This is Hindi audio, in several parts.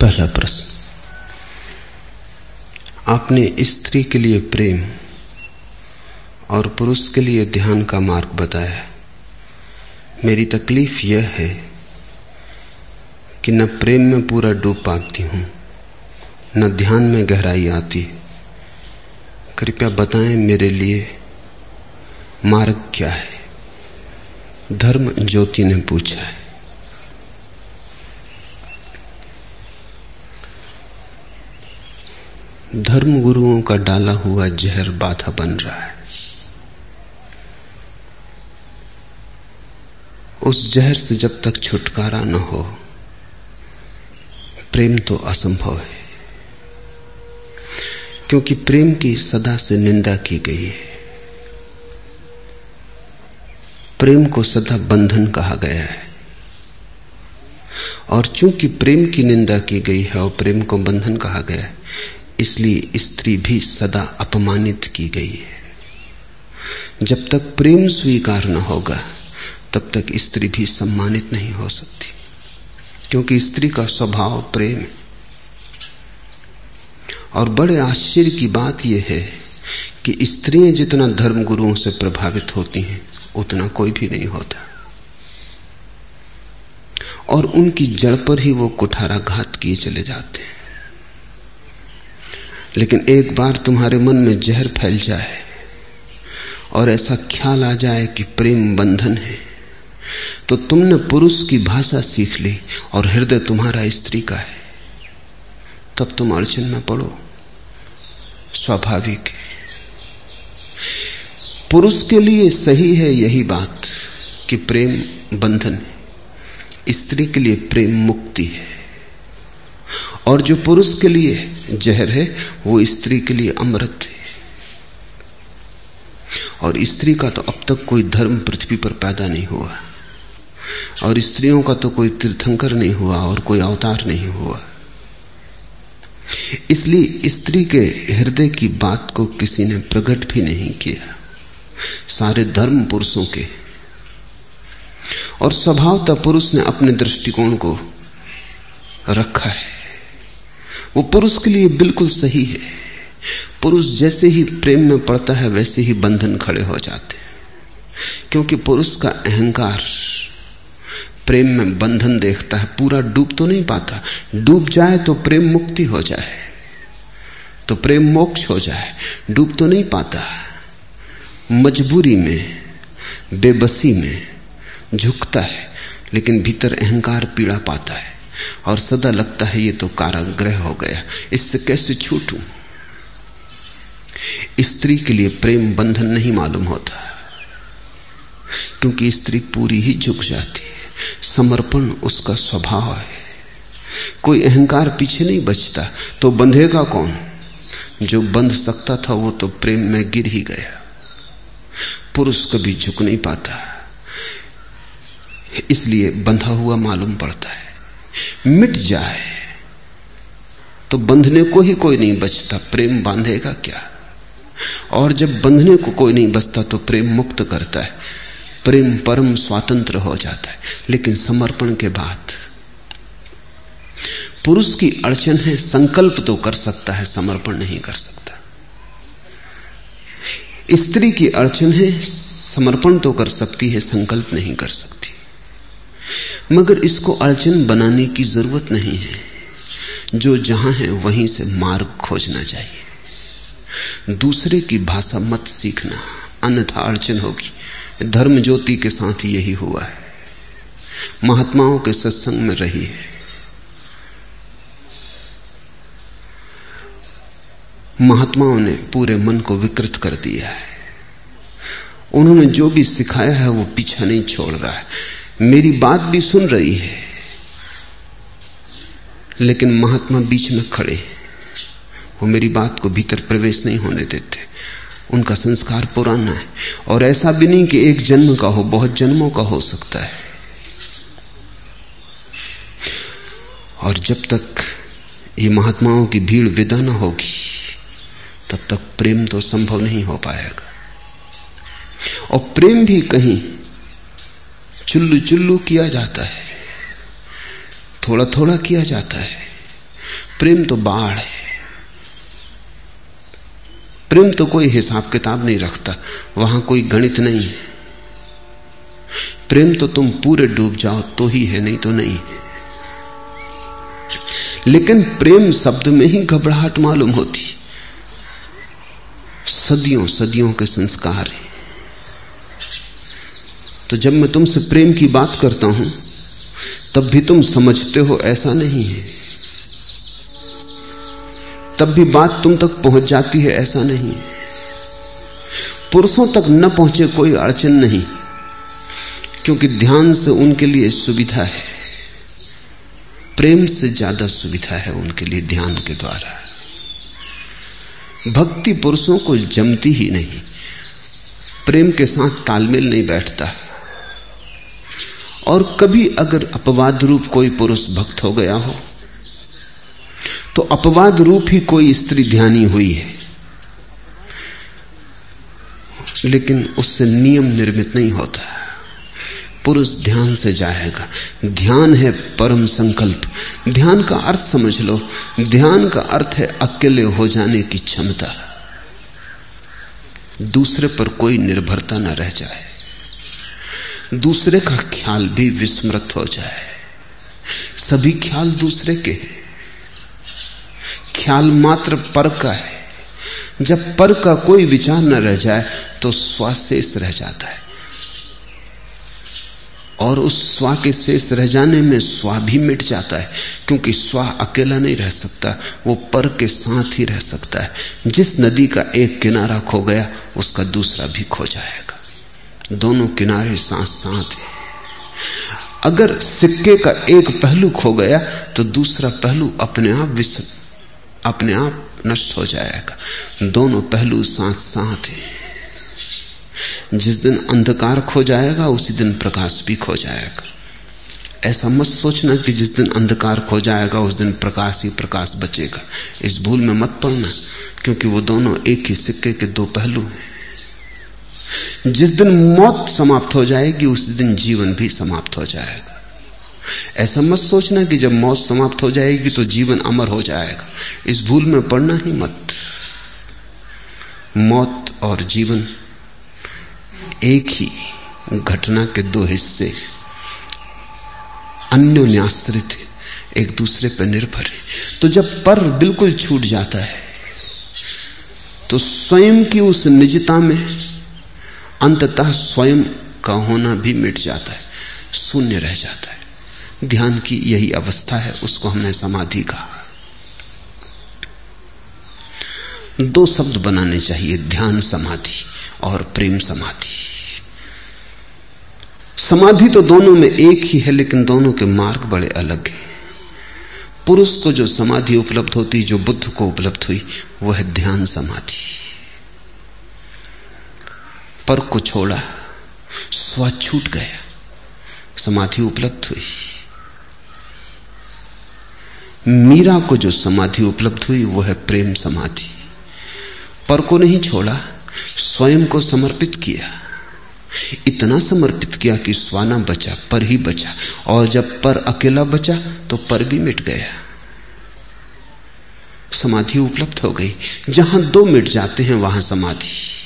पहला प्रश्न। आपने स्त्री के लिए प्रेम और पुरुष के लिए ध्यान का मार्ग बताया मेरी तकलीफ़ यह है कि न प्रेम में पूरा डूब पाती हूँ, न ध्यान में गहराई आती। कृपया बताएँ मेरे लिए मार्ग क्या है? धर्म ज्योति ने पूछा है। धर्म गुरुओं का डाला हुआ जहर बाधा बन रहा है। उस जहर से जब तक छुटकारा न हो, प्रेम तो असंभव है। क्योंकि प्रेम की सदा से निंदा की गई है। प्रेम को सदा बंधन कहा गया है। और चूँकि प्रेम की निंदा की गई है और प्रेम को बंधन कहा गया है इसलिए स्त्री भी सदा अपमानित की गई है। जब तक प्रेम स्वीकार न होगा, तब तक स्त्री भी सम्मानित नहीं हो सकती। क्योंकि स्त्री का स्वभाव प्रेम और बड़े आश्चर्य की बात यह है कि स्त्रियाँ जितना धर्म गुरुओं से प्रभावित होती हैं, उतना कोई भी नहीं होता। और उनकी जड़ पर ही वो कुठाराघात किए चले जाते हैं। लेकिन एक बार तुम्हारे मन में जहर फैल जाए और ऐसा ख्याल आ जाए कि प्रेम बंधन है तो तुमने पुरुष की भाषा सीख ली और हृदय तुम्हारा स्त्री का है। तब तुम अड़चन में पड़ो। स्वाभाविक है। पुरुष के लिए सही है यही बात कि प्रेम बंधन है। स्त्री के लिए प्रेम मुक्ति है। और जो पुरुष के लिए जहर है, वो स्त्री के लिए अमृत है। और स्त्री का तो अब तक कोई धर्म पृथ्वी पर पैदा नहीं हुआ। और स्त्रियों का तो कोई तीर्थंकर नहीं हुआ और कोई अवतार नहीं हुआ। इसलिए स्त्री के हृदय की बात को किसी ने प्रकट भी नहीं किया। सारे धर्म पुरुषों के। और स्वभावतः पुरुष ने अपने दृष्टिकोण को रखा है। वो पुरुष के लिए बिल्कुल सही है। पुरुष जैसे ही प्रेम में पड़ता है, वैसे ही बंधन खड़े हो जाते हैं। क्योंकि पुरुष का अहंकार प्रेम में बंधन देखता है, पूरा डूब तो नहीं पाता। डूब जाए तो प्रेम मुक्ति हो जाए। तो प्रेम मोक्ष हो जाए, डूब तो नहीं पाता। मजबूरी में, बेबसी में झुकता है, लेकिन भीतर अहंकार पीड़ा पाता है। और सदा लगता है ये तो काराग्रह हो गया। इससे कैसे छूटूं? स्त्री के लिए प्रेम बंधन नहीं मालूम होता। क्योंकि स्त्री पूरी ही झुक जाती है। समर्पण उसका स्वभाव है। कोई अहंकार पीछे नहीं बचता तो बंधेगा कौन? जो बंध सकता था वो तो प्रेम में गिर ही गया। पुरुष कभी झुक नहीं पाता। इसलिए बंधा हुआ मालूम पड़ता है। मिट जाए तो बंधने को ही कोई नहीं बचता, प्रेम बांधेगा क्या? और जब बंधने को कोई नहीं बचता तो प्रेम मुक्त करता है। प्रेम परम स्वातंत्र हो जाता है। लेकिन समर्पण के बाद, पुरुष की अड़चन है, संकल्प तो कर सकता है, समर्पण नहीं कर सकता। स्त्री की अड़चन है, समर्पण तो कर सकती है, संकल्प नहीं कर सकती। मगर इसको अड़चन बनाने की ज़रूरत नहीं है। जो जहाँ है वहीं से मार्ग खोजना चाहिए। दूसरे की भाषा मत सीखना, अन्यथा अड़चन होगी। धर्म ज्योति के साथ यही हुआ है। महात्माओं के सत्संग में रही है। महात्माओं ने पूरे मन को विकृत कर दिया है। उन्होंने जो भी सिखाया है वो पीछा नहीं छोड़ रहा है। मेरी बात भी सुन रही है, लेकिन महात्मा बीच में खड़े वो मेरी बात को भीतर प्रवेश नहीं होने देते। उनका संस्कार पुराना है, और ऐसा भी नहीं कि एक जन्म का हो, बहुत जन्मों का हो सकता है। और जब तक ये महात्माओं की भीड़ विदा न होगी, तब तक प्रेम तो संभव नहीं हो पाएगा। और प्रेम भी कहीं चुल्लू चुल्लू किया जाता है। थोड़ा थोड़ा किया जाता है। प्रेम तो बाढ़ है। प्रेम तो कोई हिसाब किताब नहीं रखता। वहाँ कोई गणित नहीं है। प्रेम तो तुम पूरे डूब जाओ तो ही है, नहीं तो नहीं। लेकिन प्रेम शब्द में ही घबराहट मालूम होती। सदियों सदियों के संस्कार हैं। तो जब मैं तुमसे प्रेम की बात करता हूँ, तब भी तुम समझते हो ऐसा नहीं है। तब भी बात तुम तक पहुँच जाती है ऐसा नहीं है। पुरुषों तक न पहुँचे कोई अड़चन नहीं, क्योंकि ध्यान से उनके लिए सुविधा है। प्रेम से ज़्यादा सुविधा है उनके लिए ध्यान के द्वारा। भक्ति पुरुषों को जमती ही नहीं। प्रेम के साथ तालमेल नहीं बैठता। और कभी अगर अपवाद रूप कोई पुरुष भक्त हो गया हो तो अपवाद रूप ही कोई स्त्री ध्यानी हुई है। लेकिन उससे नियम निर्मित नहीं होता। पुरुष ध्यान से जाएगा। ध्यान है परम संकल्प। ध्यान का अर्थ समझ लो। ध्यान का अर्थ है अकेले हो जाने की क्षमता। दूसरे पर कोई निर्भरता न रह जाए। दूसरे का ख्याल भी विस्मृत हो जाए। सभी ख्याल दूसरे के हैं। ख्याल मात्र पर का है। जब पर का कोई विचार न रह जाए तो स्वाशेष रह जाता है। और उस स्वा के शेष रह जाने में स्वा भी मिट जाता है, क्योंकि स्वा अकेला नहीं रह सकता, वो पर के साथ ही रह सकता है। जिस नदी का एक किनारा खो गया, उसका दूसरा भी खो जाएगा। दोनों किनारे साथ साथ है। अगर सिक्के का एक पहलू खो गया तो दूसरा पहलू अपने आप विसर अपने आप नष्ट हो जाएगा। दोनों पहलू साथ साथ हैं। जिस दिन अंधकार खो जाएगा, उसी दिन प्रकाश भी खो जाएगा। ऐसा मत सोचना कि जिस दिन अंधकार खो जाएगा, उस दिन प्रकाश ही प्रकाश बचेगा। इस भूल में मत पड़ना, क्योंकि वो दोनों एक ही सिक्के के दो पहलू हैं। जिस दिन मौत समाप्त हो जाएगी, उस दिन जीवन भी समाप्त हो जाएगा। ऐसा मत सोचना कि जब मौत समाप्त हो जाएगी तो जीवन अमर हो जाएगा। इस भूल में पड़ना ही मत। मौत और जीवन एक ही घटना के दो हिस्से, अन्योन्याश्रित एक दूसरे पर निर्भर है। तो जब पर बिल्कुल छूट जाता है तो स्वयं की उस निजता में अंततः स्वयं का होना भी मिट जाता है, शून्य रह जाता है। ध्यान की यही अवस्था है, उसको हमने समाधि कहा। दो शब्द बनाने चाहिए, ध्यान समाधि और प्रेम समाधि। समाधि तो दोनों में एक ही है, लेकिन दोनों के मार्ग बड़े अलग हैं। पुरुष को जो समाधि उपलब्ध होती, जो बुद्ध को उपलब्ध हुई, वह है ध्यान समाधि। पर को छोड़ा, स्व छूट गया, समाधि उपलब्ध हुई। मीरा को जो समाधि उपलब्ध हुई वह है प्रेम समाधि। पर को नहीं छोड़ा, स्वयं को समर्पित किया। इतना समर्पित किया कि स्वाना बचा, पर ही बचा। और जब पर अकेला बचा तो पर भी मिट गया। समाधि उपलब्ध हो गई। जहाँ दो मिट जाते हैं, वहाँ समाधि।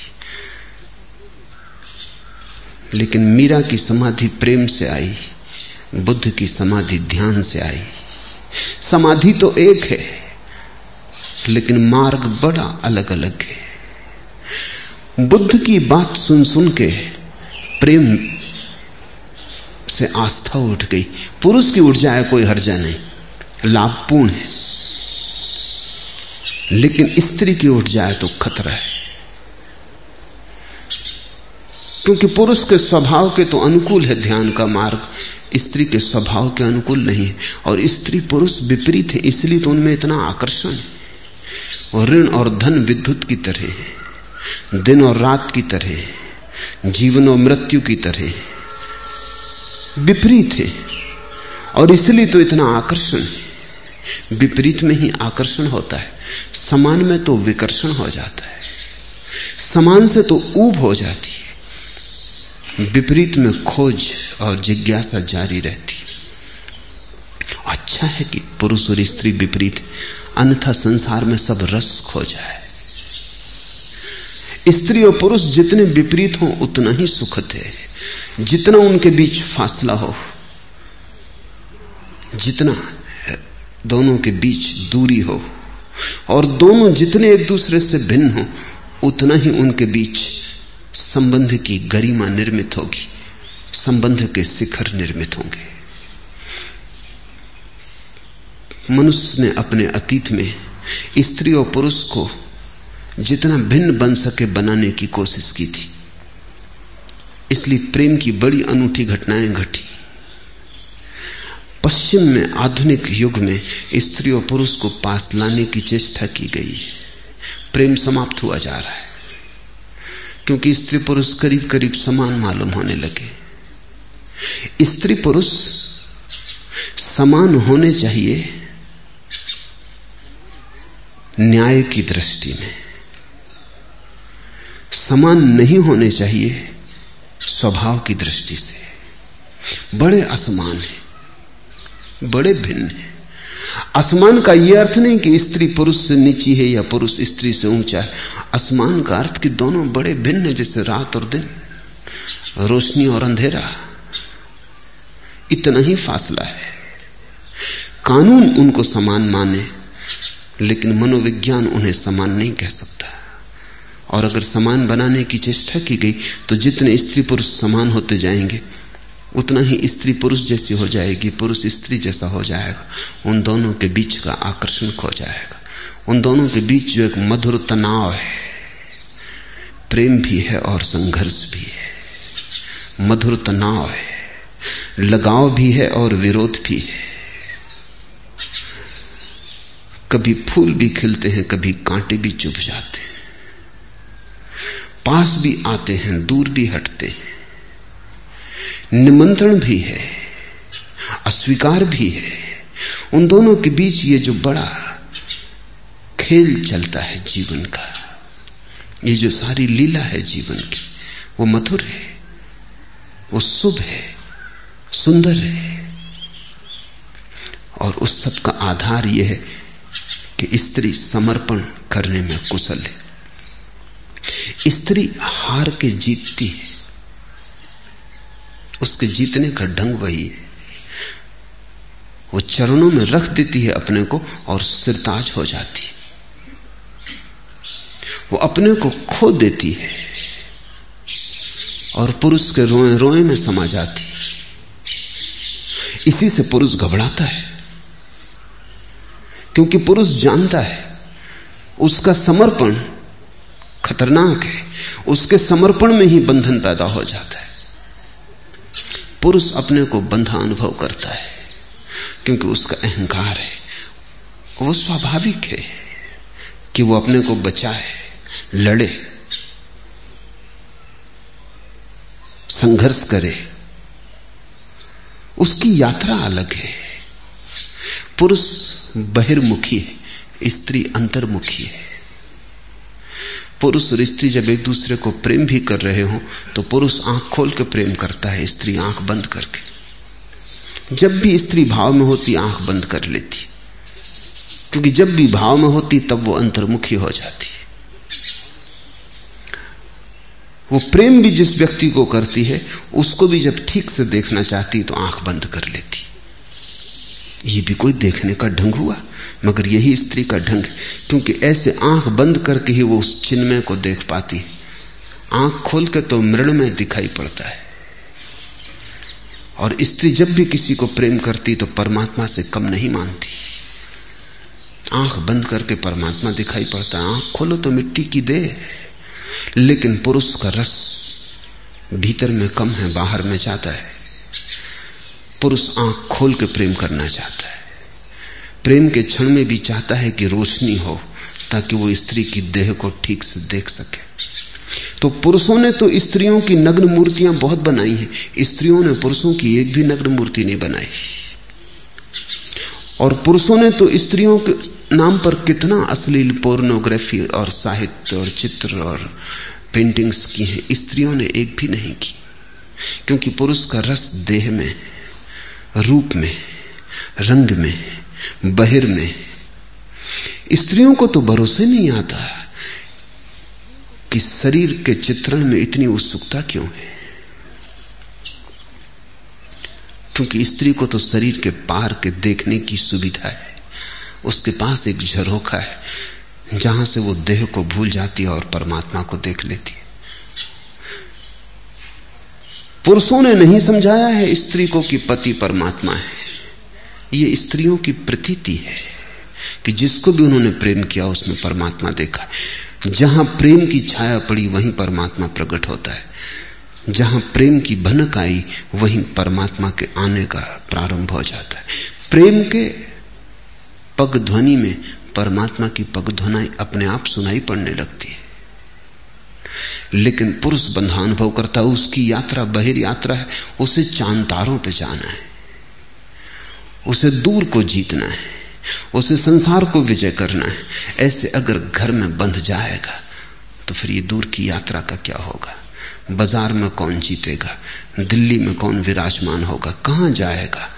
लेकिन मीरा की समाधि प्रेम से आई, बुद्ध की समाधि ध्यान से आई। समाधि तो एक है, लेकिन मार्ग बड़ा अलग अलग है। बुद्ध की बात सुन सुन के प्रेम से आस्था उठ गई। पुरुष की उठ जाए कोई हर्जा नहीं। लाभपूर्ण है। लेकिन स्त्री की उठ जाए तो खतरा है। क्योंकि पुरुष के स्वभाव के तो अनुकूल है ध्यान का मार्ग। स्त्री के स्वभाव के अनुकूल नहीं है। और स्त्री पुरुष विपरीत है, इसलिए तो उनमें इतना आकर्षण है। और ऋण और धन विद्युत की तरह है। दिन और रात की तरह है। जीवन और मृत्यु की तरह विपरीत है। और इसलिए तो इतना आकर्षण है। विपरीत में ही आकर्षण होता है। समान में तो विकर्षण हो जाता है। समान से तो ऊब हो जाती है। विपरीत में खोज और जिज्ञासा जारी रहती। अच्छा है कि पुरुष और स्त्री विपरीत अन्यथा संसार में सब रस खो जाए। स्त्री और पुरुष जितने विपरीत हो, उतना ही सुखद है। जितना उनके बीच फासला हो, जितना दोनों के बीच दूरी हो, और दोनों जितने एक दूसरे से भिन्न हो, उतना ही उनके बीच संबंध की गरिमा निर्मित होगी, संबंध के शिखर निर्मित होंगे। मनुष्य ने अपने अतीत में स्त्री और पुरुष को जितना भिन्न बन सके बनाने की कोशिश की थी। इसलिए प्रेम की बड़ी अनूठी घटनाएँ घटी। पश्चिम में आधुनिक युग में स्त्री और पुरुष को पास लाने की चेष्टा की गई। प्रेम समाप्त हुआ जा रहा है। क्योंकि स्त्री पुरुष करीब करीब समान मालूम होने लगे। स्त्री पुरुष समान होने चाहिए न्याय की दृष्टि में। समान नहीं होने चाहिए स्वभाव की दृष्टि से। बड़े असमान है, बड़े भिन्न है। असमान का यह अर्थ नहीं कि स्त्री पुरुष से नीची है या पुरुष स्त्री से ऊँचा है। असमान का अर्थ कि दोनों बड़े भिन्न है, जैसे रात और दिन। रोशनी और अंधेरा। इतना ही फासला है। कानून उनको समान माने, लेकिन मनोविज्ञान उन्हें समान नहीं कह सकता। और अगर समान बनाने की चेष्टा की गई तो जितने स्त्री पुरुष समान होते जाएँगे उतना ही स्त्री पुरुष जैसी हो जाएगी, पुरुष स्त्री जैसा हो जाएगा। उन दोनों के बीच का आकर्षण खो जाएगा। उन दोनों के बीच जो एक मधुर तनाव है, प्रेम भी है और संघर्ष भी है। मधुर तनाव है, लगाव भी है और विरोध भी है। कभी फूल भी खिलते हैं, कभी कांटे भी चुभ जाते हैं। पास भी आते हैं, दूर भी हटते हैं। निमंत्रण भी है, अस्वीकार भी है। उन दोनों के बीच ये जो बड़ा खेल चलता है जीवन का, ये जो सारी लीला है जीवन की, वो मधुर है, वो शुभ है, सुंदर है। और उस सब का आधार यह है कि स्त्री समर्पण करने में कुशल है। स्त्री हार के जीतती है। उसके जीतने का ढंग वही है। वो चरणों में रख देती है अपने को और सिरताज हो जाती है। वो अपने को खो देती है और पुरुष के रोए रोए में समा जाती इसी से पुरुष घबराता है। क्योंकि पुरुष जानता है, उसका समर्पण खतरनाक है। उसके समर्पण में ही बंधन पैदा हो जाता है। पुरुष अपने को बंधा अनुभव करता है, क्योंकि उसका अहंकार है। वो स्वाभाविक है कि वो अपने को बचाए, लड़े, संघर्ष करे। उसकी यात्रा अलग है। पुरुष बहिर्मुखी है, स्त्री अंतर्मुखी है। पुरुष और स्त्री जब एक दूसरे को प्रेम भी कर रहे हो तो पुरुष आँख खोल के प्रेम करता है, स्त्री आँख बंद करके। जब भी स्त्री भाव में होती, आँख बंद कर लेती। क्योंकि जब भी भाव में होती, तब वो अंतर्मुखी हो जाती है। वो प्रेम भी जिस व्यक्ति को करती है, उसको भी जब ठीक से देखना चाहती तो आँख बंद कर लेती। ये भी कोई देखने का ढंग हुआ? मगर यही स्त्री का ढंग है, क्योंकि ऐसे आँख बंद करके ही वो उस चिन्मय को देख पाती है। आँख खोल के तो मृण में दिखाई पड़ता है। और स्त्री जब भी किसी को प्रेम करती तो परमात्मा से कम नहीं मानती। आँख बंद करके परमात्मा दिखाई पड़ता है। आँख खोलो तो मिट्टी की दे लेकिन पुरुष का रस भीतर में कम है, बाहर में जाता है। पुरुष आँख खोल के प्रेम करना चाहता है। प्रेम के क्षण में भी चाहता है कि रोशनी हो, ताकि वो स्त्री की देह को ठीक से देख सके। तो पुरुषों ने तो स्त्रियों की नग्न मूर्तियाँ बहुत बनाई हैं। स्त्रियों ने पुरुषों की एक भी नग्न मूर्ति नहीं बनाई। और पुरुषों ने तो स्त्रियों के नाम पर कितना अश्लील पोर्नोग्राफी और साहित्य और चित्र और पेंटिंग्स की हैं। स्त्रियों ने एक भी नहीं की। क्योंकि पुरुष का रस देह में, रूप में, रंग में बहिर में। स्त्रियों को तो भरोसे नहीं आता कि शरीर के चित्रण में इतनी उत्सुकता क्यों है। क्योंकि स्त्री को तो शरीर के पार के देखने की सुविधा है। उसके पास एक झरोखा है, जहाँ से वो देह को भूल जाती है और परमात्मा को देख लेती है। पुरुषों ने नहीं समझाया है स्त्री को कि पति परमात्मा है। ये स्त्रियों की प्रतीति है कि जिसको भी उन्होंने प्रेम किया, उसमें परमात्मा देखा जहाँ प्रेम की छाया पड़ी, वहीं परमात्मा प्रकट होता है। जहाँ प्रेम की भनक आई, वहीं परमात्मा के आने का प्रारंभ हो जाता है। प्रेम के पग ध्वनि में परमात्मा की पग ध्वनि अपने आप सुनाई पड़ने लगती है। लेकिन पुरुष बंधा अनुभव करता है, उसकी यात्रा बहिर यात्रा है, उसे चाँद तारों पर जाना है। उसे दूर को जीतना है, उसे संसार को विजय करना है। ऐसे अगर घर में बंध जाएगा तो फिर ये दूर की यात्रा का क्या होगा? बाज़ार में कौन जीतेगा? दिल्ली में कौन विराजमान होगा? कहाँ जाएगा?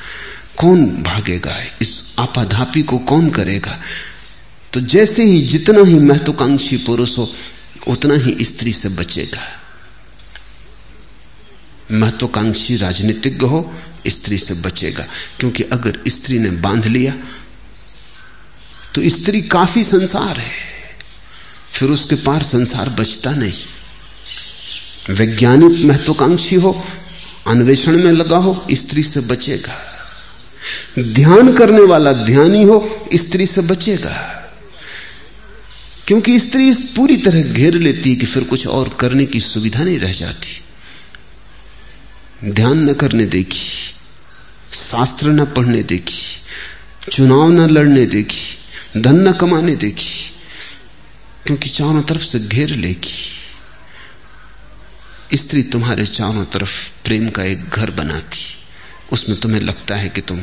कौन भागेगा? इस आपाधापी को कौन करेगा? तो जैसे ही जितना ही महत्वाकांक्षी पुरुष हो, उतना ही स्त्री से बचेगा। महत्वाकांक्षी राजनीतिज्ञ हो स्त्री से बचेगा। क्योंकि अगर स्त्री ने बाँध लिया तो स्त्री काफ़ी संसार है। फिर उसके पार संसार बचता नहीं। वैज्ञानिक महत्वाकांक्षी हो, अन्वेषण में लगा हो, स्त्री से बचेगा। ध्यान करने वाला ध्यानी हो, स्त्री से बचेगा। क्योंकि स्त्री इस पूरी तरह घेर लेती है कि फिर कुछ और करने की सुविधा नहीं रह जाती। ध्यान न करने देगी। शास्त्र न पढ़ने देगी चुनाव न लड़ने देगी धन न कमाने देगी क्योंकि चारों तरफ़ से घेर लेगी। स्त्री तुम्हारे चारों तरफ़ प्रेम का एक घर बनाती, उसमें तुम्हें लगता है कि तुम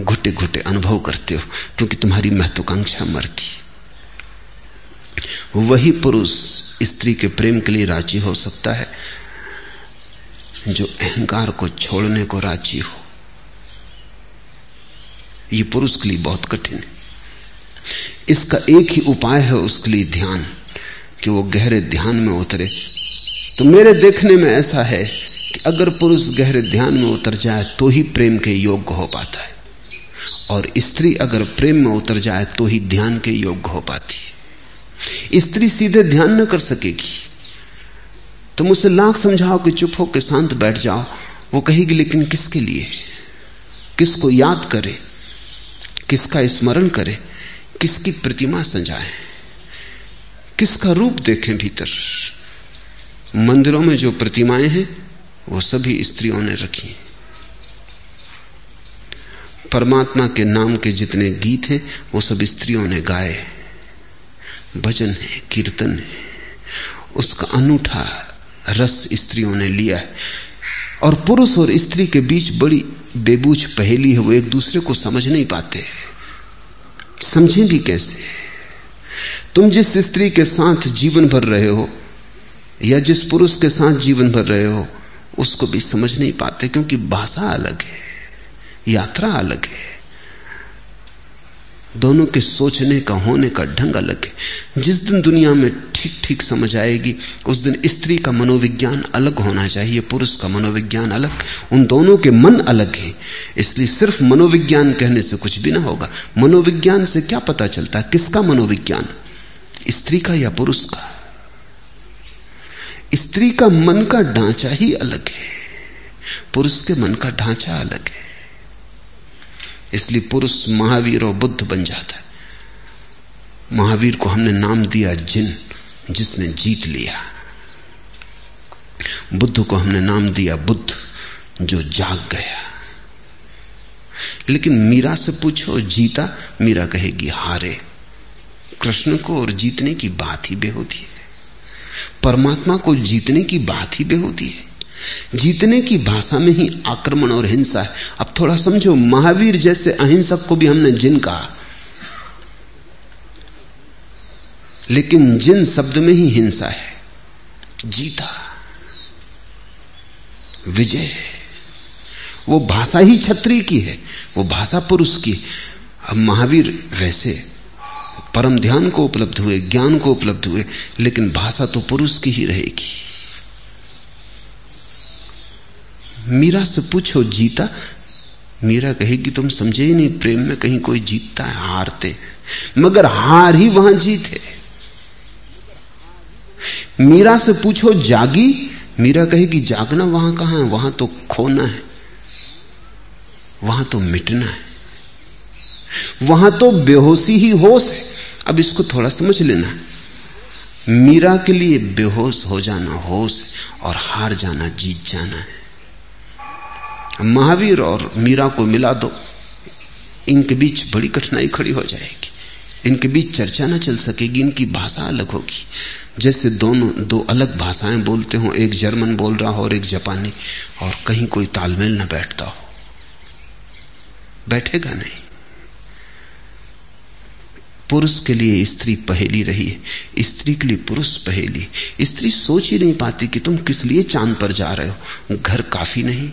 घुटे घुटे अनुभव करते हो, क्योंकि तुम्हारी महत्वाकांक्षा मरती। वही पुरुष स्त्री के प्रेम के लिए राज़ी हो सकता है, जो अहंकार को छोड़ने को राज़ी हो। ये पुरुष के लिए बहुत कठिन है। इसका एक ही उपाय है उसके लिए ध्यान, कि वो गहरे ध्यान में उतरे। तो मेरे देखने में ऐसा है कि अगर पुरुष गहरे ध्यान में उतर जाए तो ही प्रेम के योग्य हो पाता है। और स्त्री अगर प्रेम में उतर जाए तो ही ध्यान के योग्य हो पाती है। स्त्री सीधे ध्यान न कर सकेगी। तो उसे लाख समझाओ कि चुप हो के शांत बैठ जाओ। वो कहेगी, लेकिन किसके लिए? किसको याद करे? किसका स्मरण करें, किसकी प्रतिमा सजाए, किसका रूप देखें भीतर। मंदिरों में जो प्रतिमाएँ हैं, वो सभी स्त्रियों ने रखी परमात्मा के नाम के जितने गीत हैं, वो सब स्त्रियों ने गाए भजन है, कीर्तन है। उसका अनूठा रस स्त्रियों ने लिया है। और पुरुष और स्त्री के बीच बड़ी बेबूझ पहेली है, वो एक दूसरे को समझ नहीं पाते। समझें भी कैसे? तुम जिस स्त्री के साथ जीवन भर रहे हो, या जिस पुरुष के साथ जीवन भर रहे हो, उसको भी समझ नहीं पाते, क्योंकि भाषा अलग है, यात्रा अलग है। दोनों के सोचने का, होने का ढंग अलग है। जिस दिन दुनिया में ठीक ठीक समझ आएगी, उस दिन स्त्री का मनोविज्ञान अलग होना चाहिए, पुरुष का मनोविज्ञान अलग, उन दोनों के मन अलग हैं। इसलिए सिर्फ़ मनोविज्ञान कहने से कुछ भी ना होगा। मनोविज्ञान से क्या पता चलता है किसका मनोविज्ञान? स्त्री का या पुरुष का? स्त्री का मन का ढांचा ही अलग है। पुरुष के मन का ढांचा अलग है। इसलिए पुरुष महावीर और बुद्ध बन जाता है। महावीर को हमने नाम दिया जिन, जिसने जीत लिया। बुद्ध को हमने नाम दिया बुद्ध, जो जाग गया। लेकिन मीरा से पूछो, जीता, मीरा कहेगी, हारे। कृष्ण को और जीतने की बात ही बेहोती है। परमात्मा को जीतने की बात ही बेहोती है। जीतने की भाषा में ही आक्रमण और हिंसा है। अब थोड़ा समझो, महावीर जैसे अहिंसक को भी हमने जिन कहा। लेकिन जिन शब्द में ही हिंसा है, जीता, विजय, वो भाषा ही छत्री की है, वो भाषा पुरुष की अब महावीर वैसे परम ध्यान को उपलब्ध हुए, ज्ञान को उपलब्ध हुए, लेकिन भाषा तो पुरुष की ही रहेगी। मीरा से पूछो, जीता? मीरा कहेगी, तुम समझे ही नहीं, प्रेम में कहीं कोई जीतता है, हारते मगर हार ही वहाँ जीत है। मीरा से पूछो, जागी? मीरा कहेगी, जागना वहाँ कहाँ है? वहाँ तो खोना है। वहाँ तो मिटना है। वहाँ तो बेहोशी ही होश है। अब इसको थोड़ा समझ लेना। मीरा के लिए बेहोश हो जाना होश और हार जाना, जीत जाना है। महावीर और मीरा को मिला दो। इनके बीच बड़ी कठिनाई खड़ी हो जाएगी। इनके बीच चर्चा ना चल सकेगी, इनकी भाषा अलग होगी। जैसे दोनों, दो अलग भाषाएँ बोलते हो, एक जर्मन बोल रहा हो और एक जापानी, और कहीं कोई तालमेल ना बैठता हो। बैठेगा नहीं। पुरुष के लिए स्त्री पहेली रही है। स्त्री के लिए पुरुष पहेली। स्त्री सोच ही नहीं पाती कि तुम किस लिए चाँद पर जा रहे हो। घर काफ़ी नहीं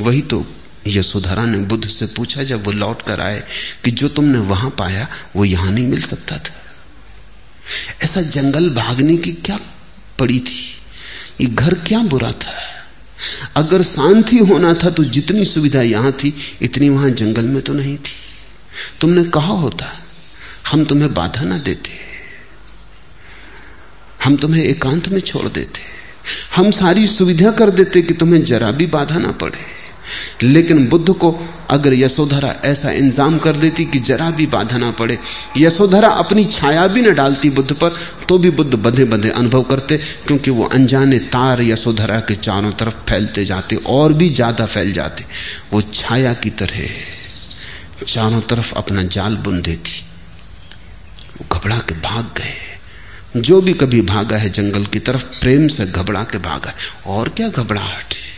वही तो यशोधरा ने बुद्ध से पूछा, जब वो लौट कर आए कि जो तुमने वहाँ पाया, वो यहाँ नहीं मिल सकता था। ऐसा जंगल भागने की क्या पड़ी थी? ये घर क्या बुरा था? अगर शांति होना था तो जितनी सुविधा यहाँ थी, इतनी वहाँ जंगल में तो नहीं थी। तुमने कहा होता, हम तुम्हें बाधा ना देते। हम तुम्हें एकांत में छोड़ देते। हम सारी सुविधा कर देते कि तुम्हें जरा भी बाधा ना पड़े। लेकिन बुद्ध को अगर यशोधरा ऐसा इंजाम कर देती कि जरा भी बाधा ना पड़े, यशोधरा अपनी छाया भी न डालती बुद्ध पर तो भी बुद्ध बंधे बंधे अनुभव करते, क्योंकि वो अनजाने तार यशोधरा के चारों तरफ़ फैलते जाते, और भी ज़्यादा फैल जाते। वो छाया की तरह चारों तरफ़ अपना जाल बुन देती। वो घबरा के भाग गए। जो भी कभी भागा है जंगल की तरफ़, प्रेम से घबरा के भागा और क्या घबराहट है?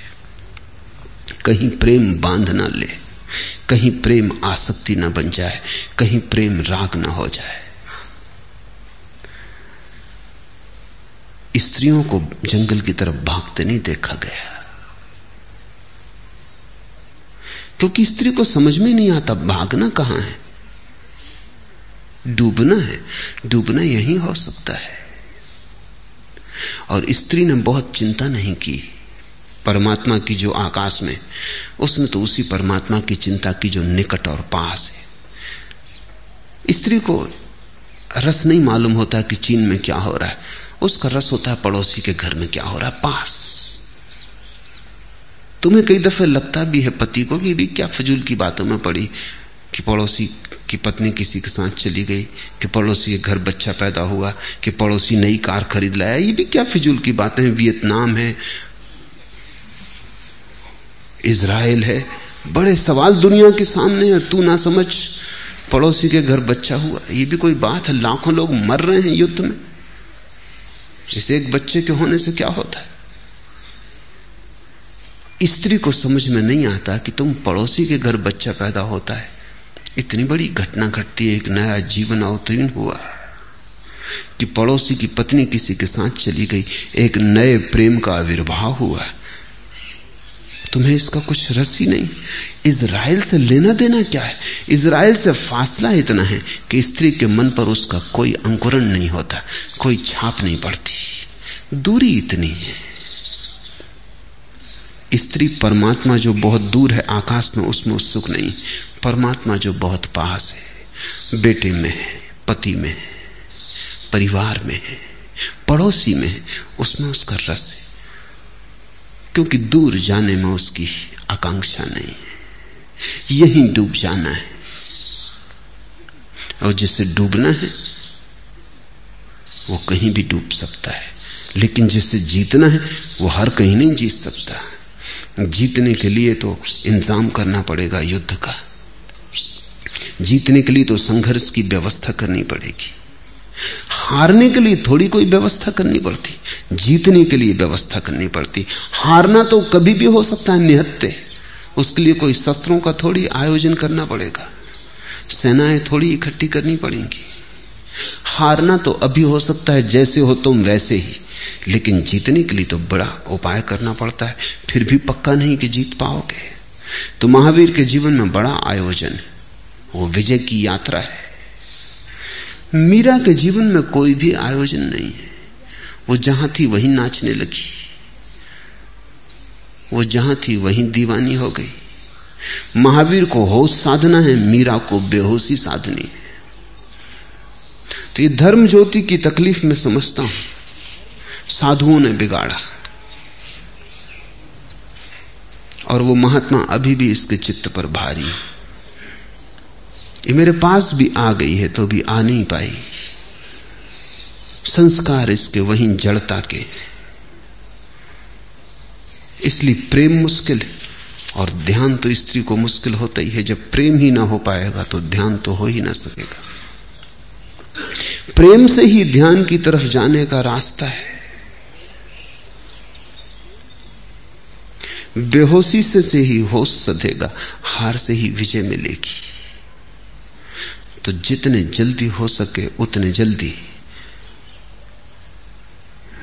कहीं प्रेम बाँध ना ले, कहीं प्रेम आसक्ति ना बन जाए, कहीं प्रेम राग ना हो जाए। स्त्रियों को जंगल की तरफ़ भागते नहीं देखा गया। क्योंकि स्त्री को समझ में नहीं आता भागना कहाँ है। डूबना है, डूबना यही हो सकता है। और स्त्री ने बहुत चिंता नहीं की। परमात्मा की जो आकाश में, उसने तो उसी परमात्मा की चिंता की जो निकट और पास है। स्त्री को रस नहीं मालूम होता कि चीन में क्या हो रहा है। उसका रस होता है पड़ोसी के घर में क्या हो रहा है। पास। तुम्हें कई दफे लगता भी है पति को कि भी क्या फजूल की बातों में पड़ी कि पड़ोसी की पत्नी किसी के साथ चली गई, कि पड़ोसी के घर बच्चा पैदा हुआ, कि पड़ोसी नई कार खरीद लाया। ये भी क्या फिजूल की बातें वियतनाम है इसराइल है, बड़े सवाल दुनिया के सामने है, तू ना समझ, पड़ोसी के घर बच्चा हुआ, ये भी कोई बात है, लाखों लोग मर रहे हैं युद्ध में। इस एक बच्चे के होने से क्या होता है? स्त्री को समझ में नहीं आता कि तुम पड़ोसी के घर बच्चा पैदा होता है। इतनी बड़ी घटना घटती है, एक नया जीवन अवतीर्ण हुआ कि पड़ोसी की पत्नी किसी के साथ चली गई, एक नए प्रेम का आविर्भाव हुआ। तुम्हें इसका कुछ रस ही नहीं। इसराइल से लेना देना क्या है? इसराइल से फासला इतना है कि स्त्री के मन पर उसका कोई अंकुरण नहीं होता, कोई छाप नहीं पड़ती। दूरी इतनी है। स्त्री परमात्मा जो बहुत दूर है आकाश में, उसमें उत्सुक नहीं। परमात्मा जो बहुत पास है, बेटे में है, पति में है, परिवार में है, पड़ोसी में है, उसमें उसका रस है। क्योंकि दूर जाने में उसकी आकांक्षा नहीं है। यही डूब जाना है। और जिसे डूबना है, वो कहीं भी डूब सकता है। लेकिन जिसे जीतना है, वो हर कहीं नहीं जीत सकता। जीतने के लिए तो इंतज़ाम करना पड़ेगा युद्ध का। जीतने के लिए तो संघर्ष की व्यवस्था करनी पड़ेगी। हारने के लिए थोड़ी कोई व्यवस्था करनी पड़ती, जीतने के लिए व्यवस्था करनी पड़ती। हारना तो कभी भी हो सकता है, निहत्ते। उसके लिए कोई शस्त्रों का थोड़ी आयोजन करना पड़ेगा। सेनाएँ थोड़ी इकट्ठी करनी पड़ेंगी। हारना तो अभी हो सकता है, जैसे हो तुम वैसे ही। लेकिन जीतने के लिए तो बड़ा उपाय करना पड़ता है। फिर भी पक्का नहीं कि जीत पाओगे। तो महावीर के जीवन में बड़ा आयोजन है वो विजय की यात्रा है। मीरा के जीवन में कोई भी आयोजन नहीं है। वो जहाँ थी वहीं नाचने लगी। वो जहाँ थी वहीं दीवानी हो गई। महावीर को होश साधना है, मीरा को बेहोशी साधनी है। तो ये धर्म ज्योति की तकलीफ़ में समझता हूँ। साधुओं ने बिगाड़ा। और वो महात्मा अभी भी इसके चित्त पर भारी ये मेरे पास भी आ गई है तो भी आ नहीं पाई। संस्कार इसके वहीं जड़ता के। इसलिए प्रेम मुश्किल है और ध्यान तो स्त्री को मुश्किल होता ही है। जब प्रेम ही ना हो पाएगा तो ध्यान तो हो ही ना सकेगा। प्रेम से ही ध्यान की तरफ़ जाने का रास्ता है। बेहोशी से से ही होश सधेगा, हार से ही विजय मिलेगी। तो जितने जल्दी हो सके उतने जल्दी।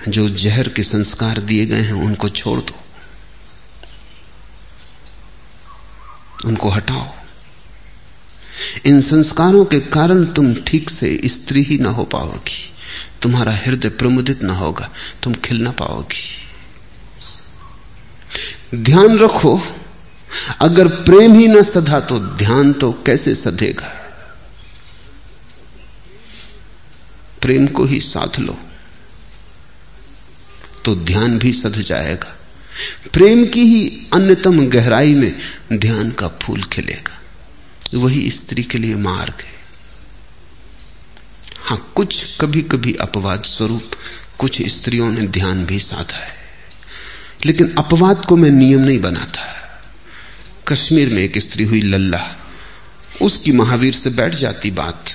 जो जहर के संस्कार दिए गए हैं, उनको छोड़ दो। उनको हटाओ। इन संस्कारों के कारण तुम ठीक से स्त्री ही ना हो पाओगी। तुम्हारा हृदय प्रमुदित ना होगा। तुम खिल ना पाओगी। ध्यान रखो, अगर प्रेम ही ना सधा तो ध्यान तो कैसे सधेगा? प्रेम को ही साथ लो तो ध्यान भी सध जाएगा। प्रेम की ही अन्यतम गहराई में ध्यान का फूल खिलेगा। वही स्त्री के लिए मार्ग है। हाँ, कुछ कभी कभी अपवाद स्वरूप कुछ स्त्रियों ने ध्यान भी साधा है। लेकिन अपवाद को मैं नियम नहीं बनाता। कश्मीर में एक स्त्री हुई लल्ला, उसकी महावीर से बैठ जाती बात।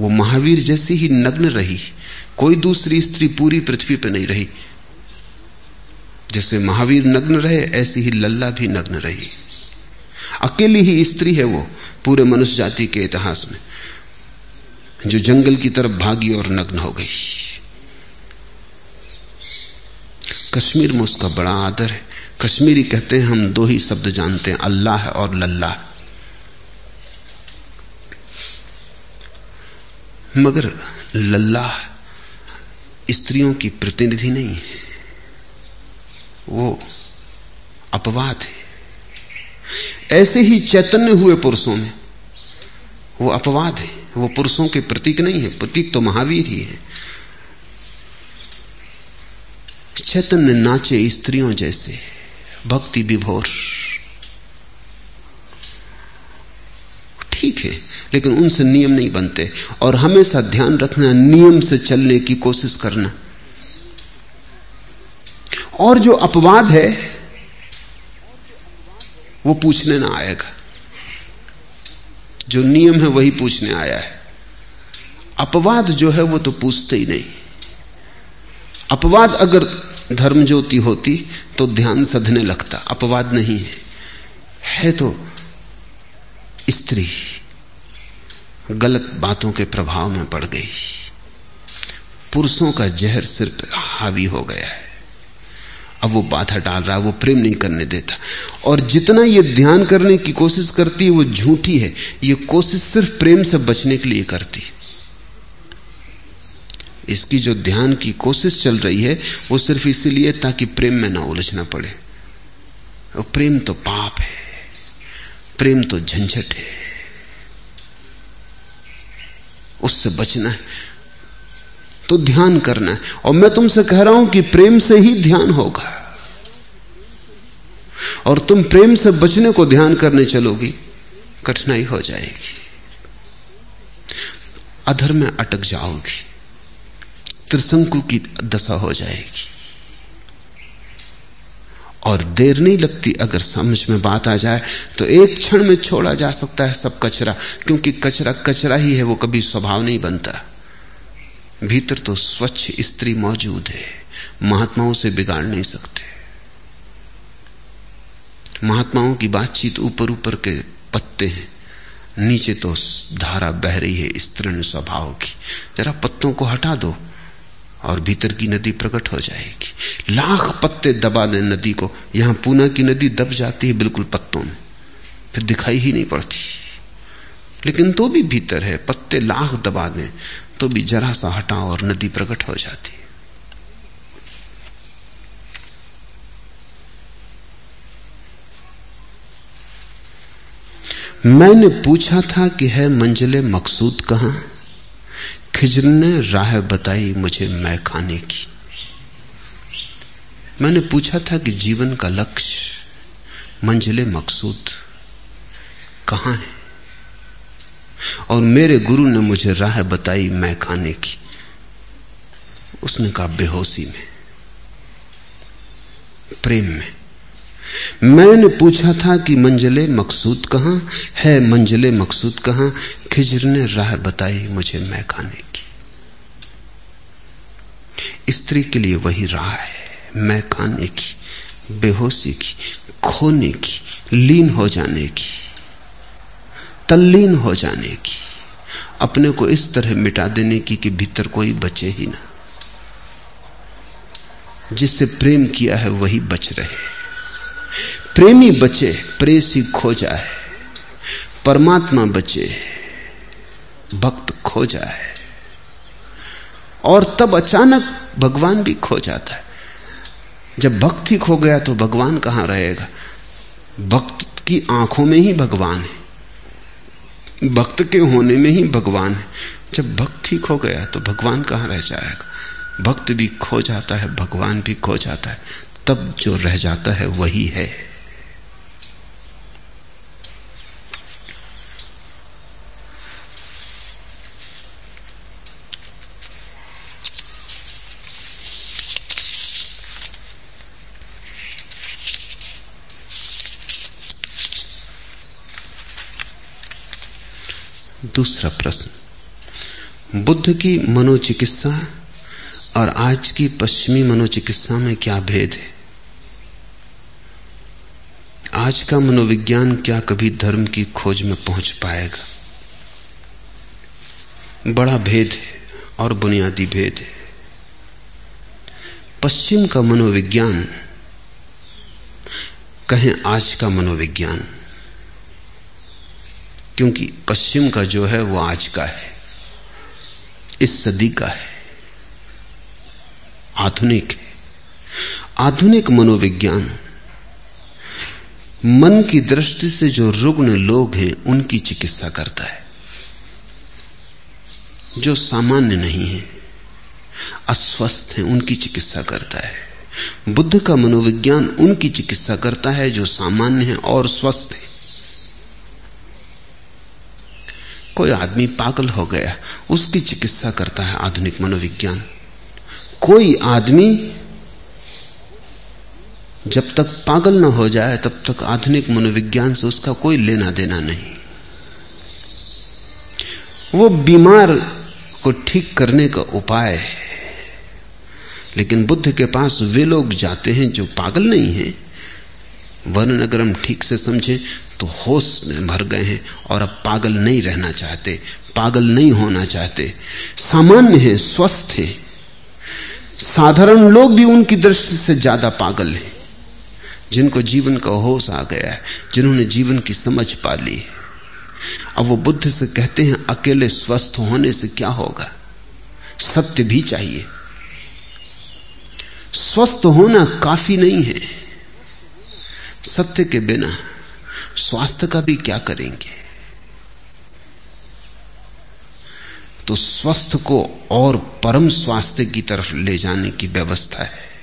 वो महावीर जैसी ही नग्न रही। कोई दूसरी स्त्री पूरी पृथ्वी पर नहीं रही। जैसे महावीर नग्न रहे, ऐसी ही लल्ला भी नग्न रही। अकेली ही स्त्री है वो, पूरे मनुष्य जाति के इतिहास में, जो जंगल की तरफ़ भागी और नग्न हो गई। कश्मीर में उसका बड़ा आदर है। कश्मीरी कहते हैं, हम दो ही शब्द जानते हैं, अल्लाह और लल्लाह। मगर लल्ला स्त्रियों की प्रतिनिधि नहीं है। वो अपवाद है। ऐसे ही चैतन्य हुए पुरुषों में वो अपवाद है। वो पुरुषों के प्रतीक नहीं है। प्रतीक तो महावीर ही है। चैतन्य नाचे स्त्रियों जैसे, भक्ति विभोर। ठीक है, लेकिन उनसे नियम नहीं बनते। और हमेशा ध्यान रखना, नियम से चलने की कोशिश करना। और जो अपवाद है, वो पूछने ना आएगा। जो नियम है, वही पूछने आया है। अपवाद जो है, वो तो पूछते ही नहीं। अपवाद अगर धर्म ज्योति होती तो ध्यान सधने लगता। अपवाद नहीं है। है तो स्त्री गलत बातों के प्रभाव में पड़ गई। पुरुषों का जहर सिर पर हावी हो गया है। अब वो बाधा डाल रहा है वो प्रेम नहीं करने देता। और जितना ये ध्यान करने की कोशिश करती है, वो झूठी है। ये कोशिश सिर्फ़ प्रेम से बचने के लिए करती है। इसकी जो ध्यान की कोशिश चल रही है, वो सिर्फ़ इसीलिए ताकि प्रेम में ना उलझना पड़े। और प्रेम तो पाप है। प्रेम तो झंझट है। उससे बचना है। तो ध्यान करना है। और मैं तुमसे कह रहा हूँ कि प्रेम से ही ध्यान होगा। और तुम प्रेम से बचने को ध्यान करने चलोगी, कठिनाई हो जाएगी। अधर में अटक जाओगी। त्रिशंकु की दशा हो जाएगी। और देर नहीं लगती अगर समझ में बात आ जाए तो एक क्षण में छोड़ा जा सकता है सब कचरा, क्योंकि कचरा कचरा ही है, वो कभी स्वभाव नहीं बनता। भीतर तो स्वच्छ स्त्री मौजूद है, महात्माओं से बिगाड़ नहीं सकते। महात्माओं की बातचीत ऊपर ऊपर के पत्ते हैं, नीचे तो धारा बह रही है स्त्रीण स्वभाव की। जरा पत्तों को हटा दो और भीतर की नदी प्रकट हो जाएगी। लाख पत्ते दबा दें नदी को। यहाँ पूना की नदी दब जाती है बिल्कुल पत्तों में। फिर दिखाई ही नहीं पड़ती। लेकिन तो भी भीतर है। पत्ते लाख दबा दें तो भी जरा सा हटाओ और नदी प्रकट हो जाती है। मैंने पूछा था कि है मंजिले मकसूद कहाँ? खिजर ने राह बताई मुझे मैं खाने की। मैंने पूछा था कि जीवन का लक्ष्य मंजिले मकसूद कहाँ है? और मेरे गुरु ने मुझे राह बताई मैं खाने की। उसने कहा, बेहोशी में, प्रेम में। मैंने पूछा था कि मंजिले मकसूद कहाँ? है मंजिले मकसूद कहाँ? खिजर ने राह बताई मुझे मैं खाने की। स्त्री के लिए वही राह है मैं खाने की, बेहोशी की, खोने की, लीन हो जाने की, तल्लीन हो जाने की, अपने को इस तरह मिटा देने की कि भीतर कोई बचे ही ना। जिससे प्रेम किया है वही बच रहे प्रेमी बचे, प्रेसी खो जाए। परमात्मा बचे, भक्त खो जाए। और तब अचानक भगवान भी खो जाता है। जब भक्त खो गया तो भगवान कहाँ रहेगा? भक्त की आँखों में ही भगवान है। भक्त के होने में ही भगवान है। जब भक्त खो गया तो भगवान कहाँ रह जाएगा? भक्त भी खो जाता है, भगवान भी खो जाता है। तब जो रह जाता है वही है। दूसरा प्रश्न। बुद्ध की मनोचिकित्सा और आज की पश्चिमी मनोचिकित्सा में क्या भेद है? आज का मनोविज्ञान क्या कभी धर्म की खोज में पहुँच पाएगा? बड़ा भेद है और बुनियादी भेद है। पश्चिम का मनोविज्ञान, कहें आज का मनोविज्ञान, क्योंकि पश्चिम का जो है वो आज का है, इस सदी का है। आधुनिक है। आधुनिक मनोविज्ञान मन की दृष्टि से जो रुग्ण लोग हैं, उनकी चिकित्सा करता है। जो सामान्य नहीं है, अस्वस्थ हैं, उनकी चिकित्सा करता है। बुद्ध का मनोविज्ञान उनकी चिकित्सा करता है जो सामान्य है और स्वस्थ है। कोई आदमी पागल हो गया, उसकी चिकित्सा करता है आधुनिक मनोविज्ञान। कोई आदमी जब तक पागल न हो जाए, तब तक आधुनिक मनोविज्ञान से उसका कोई लेना देना नहीं। वो बीमार को ठीक करने का उपाय है। लेकिन बुद्ध के पास वे लोग जाते हैं जो पागल नहीं हैं। वर्ण अगर हम ठीक से समझे तो होश में भर गए हैं और अब पागल नहीं रहना चाहते, पागल नहीं होना चाहते। सामान्य है, स्वस्थ है। साधारण लोग भी उनकी दृष्टि से ज़्यादा पागल हैं। जिनको जीवन का होश आ गया है, जिन्होंने जीवन की समझ पा ली अब वो बुद्ध से कहते हैं, अकेले स्वस्थ होने से क्या होगा? सत्य भी चाहिए। स्वस्थ होना काफ़ी नहीं है। सत्य के बिना स्वास्थ्य का भी क्या करेंगे? तो स्वस्थ को और परम स्वास्थ्य की तरफ़ ले जाने की व्यवस्था है।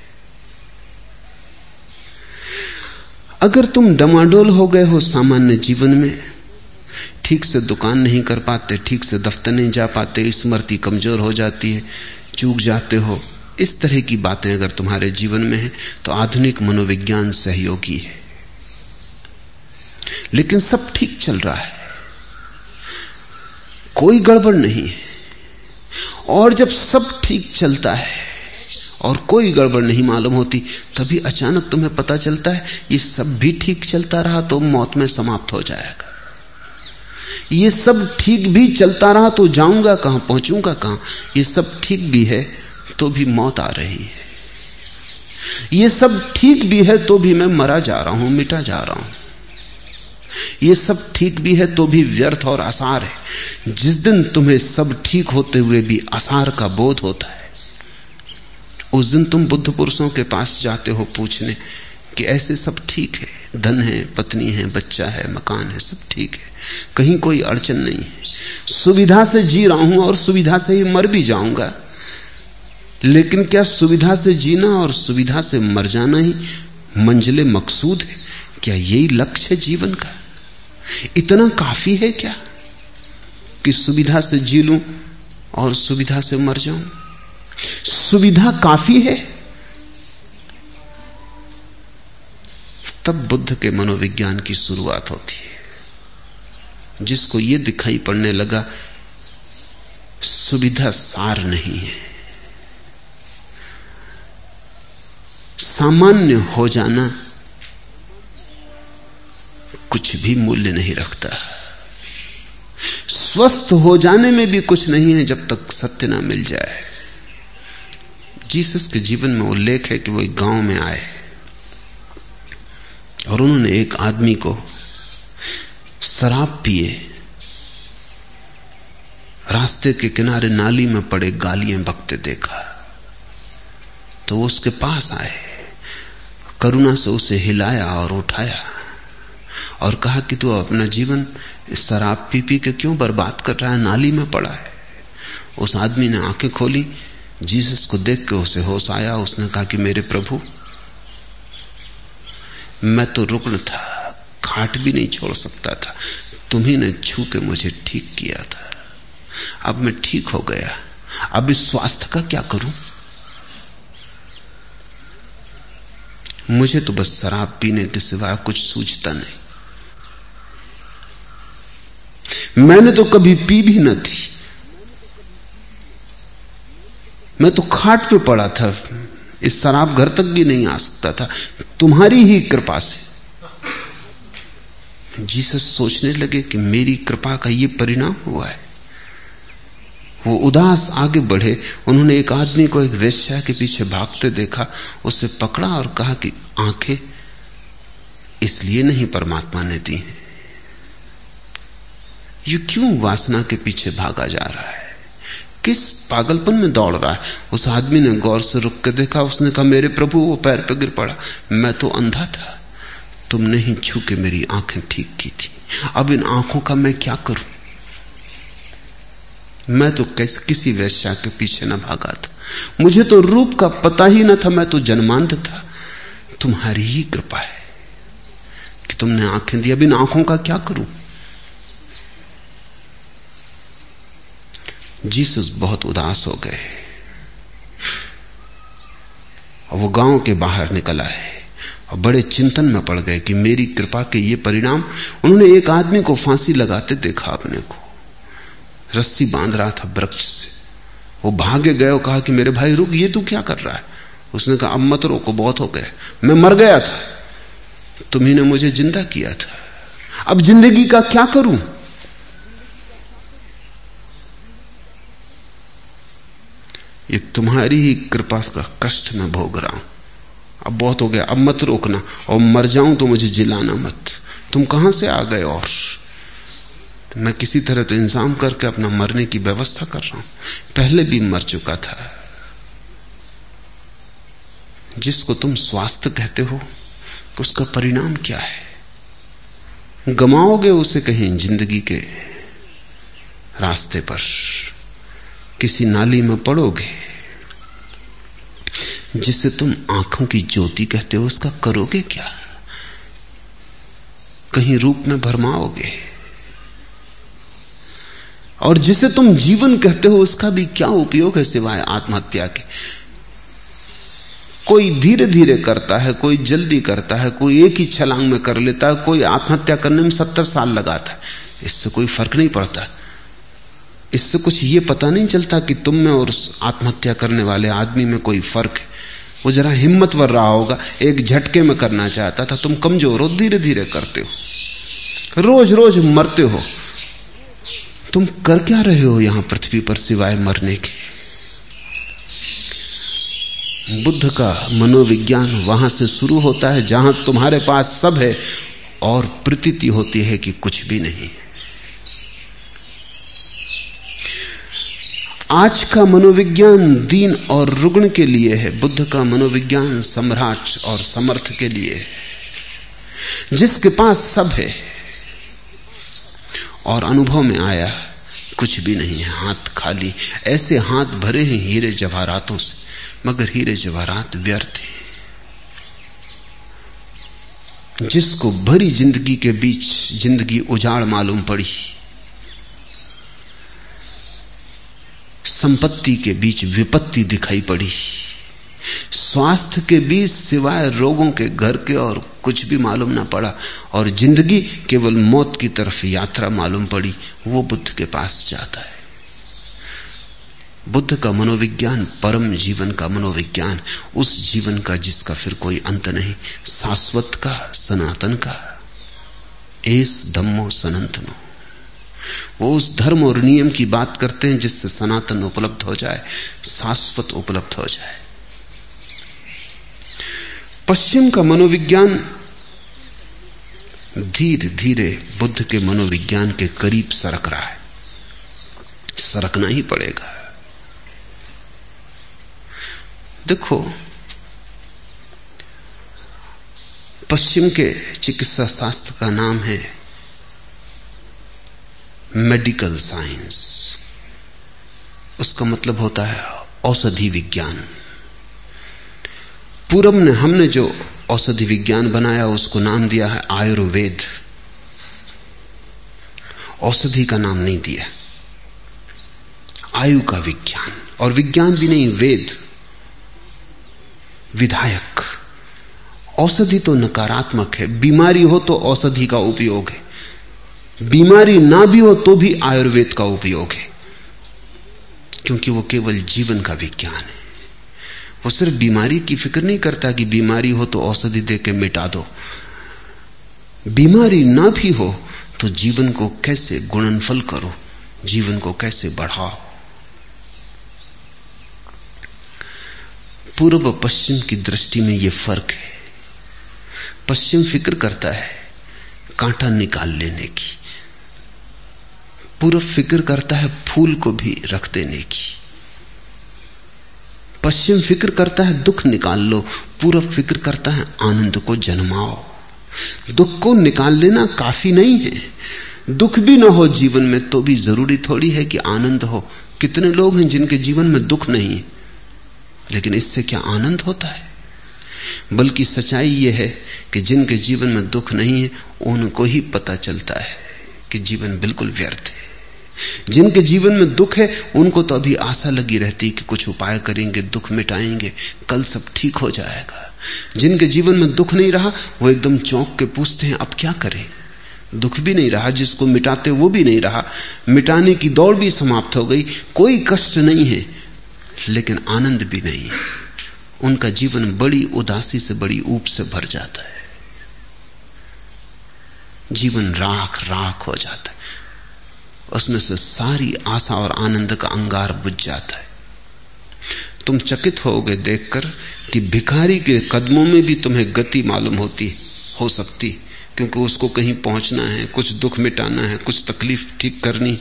अगर तुम डमाडोल हो गए हो सामान्य जीवन में, ठीक से दुकान नहीं कर पाते, ठीक से दफ्तर नहीं जा पाते स्मृति कमज़ोर हो जाती है, चूक जाते हो, इस तरह की बातें अगर तुम्हारे जीवन में है तो आधुनिक मनोविज्ञान सहयोगी है। लेकिन सब ठीक चल रहा है। कोई गड़बड़ नहीं है। और जब सब ठीक चलता है और कोई गड़बड़ नहीं मालूम होती। तभी अचानक तुम्हें पता चलता है, ये सब भी ठीक चलता रहा तो मौत में समाप्त हो जाएगा। ये सब ठीक भी चलता रहा तो जाऊँगा कहाँ, पहुंचूँगा कहाँ? ये सब ठीक भी है तो भी मौत आ रही है। ये सब ठीक भी है तो भी मैं मरा जा रहा हूँ, मिटा जा रहा हूँ। ये सब ठीक भी है तो भी व्यर्थ और आसार है। जिस दिन तुम्हें सब ठीक होते हुए भी आसार का बोध होता है उस दिन तुम बुद्ध पुरुषों के पास जाते हो पूछने कि ऐसे सब ठीक है? धन है, पत्नी है, बच्चा है, मकान है, सब ठीक है। कहीं कोई अड़चन नहीं है। सुविधा से जी रहा हूँ और सुविधा से ही मर भी जाऊँगा। लेकिन क्या सुविधा से जीना और सुविधा से मर जाना ही मंजिले मकसूद है? क्या यही लक्ष्य है जीवन का? इतना काफ़ी है क्या कि सुविधा से जी लूँ और सुविधा से मर जाऊँ? सुविधा काफ़ी है। तब बुद्ध के मनोविज्ञान की शुरुआत होती है। जिसको यह दिखाई पड़ने लगा, सुविधा सार नहीं है। सामान्य हो जाना कुछ भी मूल्य नहीं रखता। स्वस्थ हो जाने में भी कुछ नहीं है जब तक सत्य ना मिल जाए। जीसस के जीवन में उल्लेख है कि वो एक गाँव में आए और उन्होंने एक आदमी को शराब पिए। रास्ते के किनारे नाली में पड़े गालियाँ बकते देखा। तो वो उसके पास आए। करुणा से उसे हिलाया और उठाया और कहा कि तू अपना जीवन शराब पी पी के क्यों बर्बाद कर रहा है? नाली में पड़ा है। उस आदमी ने आँखें खोली जीसस को देख के उसे होश आया, उसने कहा कि मेरे प्रभु, मैं तो रुकन था, खाट भी नहीं छोड़ सकता था, तुम्ही ने छू के मुझे ठीक किया था। अब मैं ठीक हो गया, अब इस स्वास्थ्य का क्या करूँ? मुझे तो बस शराब पीने के सिवा कुछ सूझता नहीं। मैंने तो कभी पी भी न थी। मैं तो खाट पे पड़ा था। इस शराब घर तक भी नहीं आ सकता था। तुम्हारी ही कृपा से। जीसस सोचने लगे कि मेरी कृपा का ये परिणाम हुआ है। वो उदास आगे बढ़े। उन्होंने एक आदमी को एक वेश्या के पीछे भागते देखा। उसे पकड़ा और कहा कि आँखें इसलिए नहीं परमात्मा ने दी हैं। ये क्यों वासना के पीछे भागा जा रहा है? किस पागलपन में दौड़ रहा है? उस आदमी ने गौर से रुक कर देखा, उसने कहा, मेरे प्रभु, वो पैर पे गिर पड़ा। मैं तो अंधा था। तुमने ही छू के मेरी आँखें ठीक की थी। अब इन आँखों का मैं क्या करूँ? मैं तो कैसे, किसी वैश्या के पीछे न भागा था। मुझे तो रूप का पता ही न था, मैं तो जन्मांध था। तुम्हारी ही कृपा है कि तुमने आँखें दी। अब इन आँखों का क्या करूँ? जीसस बहुत उदास हो गए। और वो गाँव के बाहर निकल आए और बड़े चिंतन में पड़ गए कि मेरी कृपा के ये परिणाम उन्होंने एक आदमी को फांसी लगाते देखा अपने को। रस्सी बाँध रहा था वृक्ष से। वो भागे गए और कहा कि मेरे भाई, रुक, ये तू क्या कर रहा है? उसने कहा, अब मत रोको, बहुत हो गया मैं मर गया था। तुम्ही ने मुझे ज़िंदा किया था। अब ज़िंदगी का क्या करूँ? ये तुम्हारी ही कृपा का कष्ट में भोग रहा हूँ। अब बहुत हो गया, अब मत रोकना, और मर जाऊँ तो मुझे जिलाना मत। तुम कहाँ से आ गए और? मैं किसी तरह तो इंतज़ाम करके अपना मरने की व्यवस्था कर रहा हूँ। पहले भी मर चुका था। जिसको तुम स्वास्थ्य कहते हो, उसका परिणाम क्या है? गमाओगे उसे कहीं ज़िंदगी के रास्ते पर। किसी नाली में पड़ोगे। जिसे तुम आँखों की ज्योति कहते हो, उसका करोगे क्या? कहीं रूप में भरमाओगे। और जिसे तुम जीवन कहते हो, उसका भी क्या उपयोग है सिवाय आत्महत्या के? कोई धीरे धीरे करता है, कोई जल्दी करता है, कोई एक ही छलांग में कर लेता है, कोई आत्महत्या करने में सत्तर साल लगाता है। इससे कोई फ़र्क नहीं पड़ता। इससे कुछ ये पता नहीं चलता कि तुम में और उस आत्महत्या करने वाले आदमी में कोई फ़र्क है। वो जरा हिम्मतवर रहा होगा, एक झटके में करना चाहता था। तुम कमज़ोर हो धीरे धीरे करते हो। रोज रोज मरते हो। तुम कर क्या रहे हो यहाँ पृथ्वी पर सिवाय मरने के? बुद्ध का मनोविज्ञान वहाँ से शुरू होता है, जहाँ तुम्हारे पास सब है और प्रतीति होती है कि कुछ भी नहीं आज का मनोविज्ञान दीन और रुग्ण के लिए है, बुद्ध का मनोविज्ञान सम्राट और समर्थ के लिए है। जिसके पास सब है और अनुभव में आया, कुछ भी नहीं है, हाथ खाली। ऐसे हाथ भरे हैं हीरे जवाहरातों से, मगर हीरे जवाहरात व्यर्थ हैं। जिसको भरी ज़िंदगी के बीच ज़िंदगी उजाड़ मालूम पड़ी संपत्ति के बीच विपत्ति दिखाई पड़ी। स्वास्थ्य के बीच सिवाय रोगों के घर के और कुछ भी मालूम ना पड़ा और ज़िंदगी केवल मौत की तरफ़ यात्रा मालूम पड़ी, वो बुद्ध के पास जाता है। बुद्ध का मनोविज्ञान परम जीवन का मनोविज्ञान, उस जीवन का जिसका फिर कोई अंत नहीं, शाश्वत का, सनातन का। एस धम्मो सनातनो। वो उस धर्म और नियम की बात करते हैं जिससे सनातन उपलब्ध हो जाए, शाश्वत उपलब्ध हो जाए। पश्चिम का मनोविज्ञान धीरे धीरे बुद्ध के मनोविज्ञान के करीब सरक रहा है। सरकना ही पड़ेगा। देखो, पश्चिम के चिकित्सा शास्त्र का नाम है मेडिकल साइंस। उसका मतलब होता है औषधि विज्ञान। पूरब ने हमने जो औषधि विज्ञान बनाया, उसको नाम दिया है आयुर्वेद। औषधि का नाम नहीं दिया। आयु का विज्ञान। और विज्ञान भी नहीं, वेद। विधायक। औषधि तो नकारात्मक है। बीमारी हो तो औषधि का उपयोग है। बीमारी ना भी हो तो भी आयुर्वेद का उपयोग है। क्योंकि वो केवल जीवन का विज्ञान है। वो सिर्फ़ बीमारी की फ़िक्र नहीं करता कि बीमारी हो तो औषधि दे के मिटा दो। बीमारी ना भी हो तो जीवन को कैसे गुणनफल करो, जीवन को कैसे बढ़ाओ। पूर्व पश्चिम की दृष्टि में यह फ़र्क है। पश्चिम फ़िक्र करता है कांटा निकाल लेने की। पूर्व फ़िक्र करता है फूल को भी रख देने की। पश्चिम फ़िक्र करता है, दुख निकाल लो। पूर्व फ़िक्र करता है, आनंद को जन्माओ। दुख को निकाल लेना काफ़ी नहीं है। दुख भी ना हो जीवन में तो भी ज़रूरी थोड़ी है कि आनंद हो। कितने लोग हैं जिनके जीवन में दुख नहीं है, लेकिन इससे क्या आनंद होता है? बल्कि सच्चाई यह है कि जिनके जीवन में दुख नहीं है, उनको ही पता चलता है कि जीवन बिल्कुल व्यर्थ है। जिनके जीवन में दुख है, उनको तो अभी आशा लगी रहती कि कुछ उपाय करेंगे, दुख मिटाएँगे, कल सब ठीक हो जाएगा। जिनके जीवन में दुख नहीं रहा, वो एकदम चौंक के पूछते हैं, अब क्या करें? दुख भी नहीं रहा, जिसको मिटाते वो भी नहीं रहा। मिटाने की दौड़ भी समाप्त हो गई, कोई कष्ट नहीं है, लेकिन आनंद भी नहीं उनका जीवन बड़ी उदासी से, बड़ी ऊप से भर जाता है। जीवन राख राख हो जाता है। उसमें से सारी आशा और आनंद का अंगार बुझ जाता है। तुम चकित होगे देखकर कि भिखारी के कदमों में भी तुम्हें गति मालूम होती, हो सकती, क्योंकि उसको कहीं पहुँचना है, कुछ दुख मिटाना है, कुछ तकलीफ़ ठीक करनी,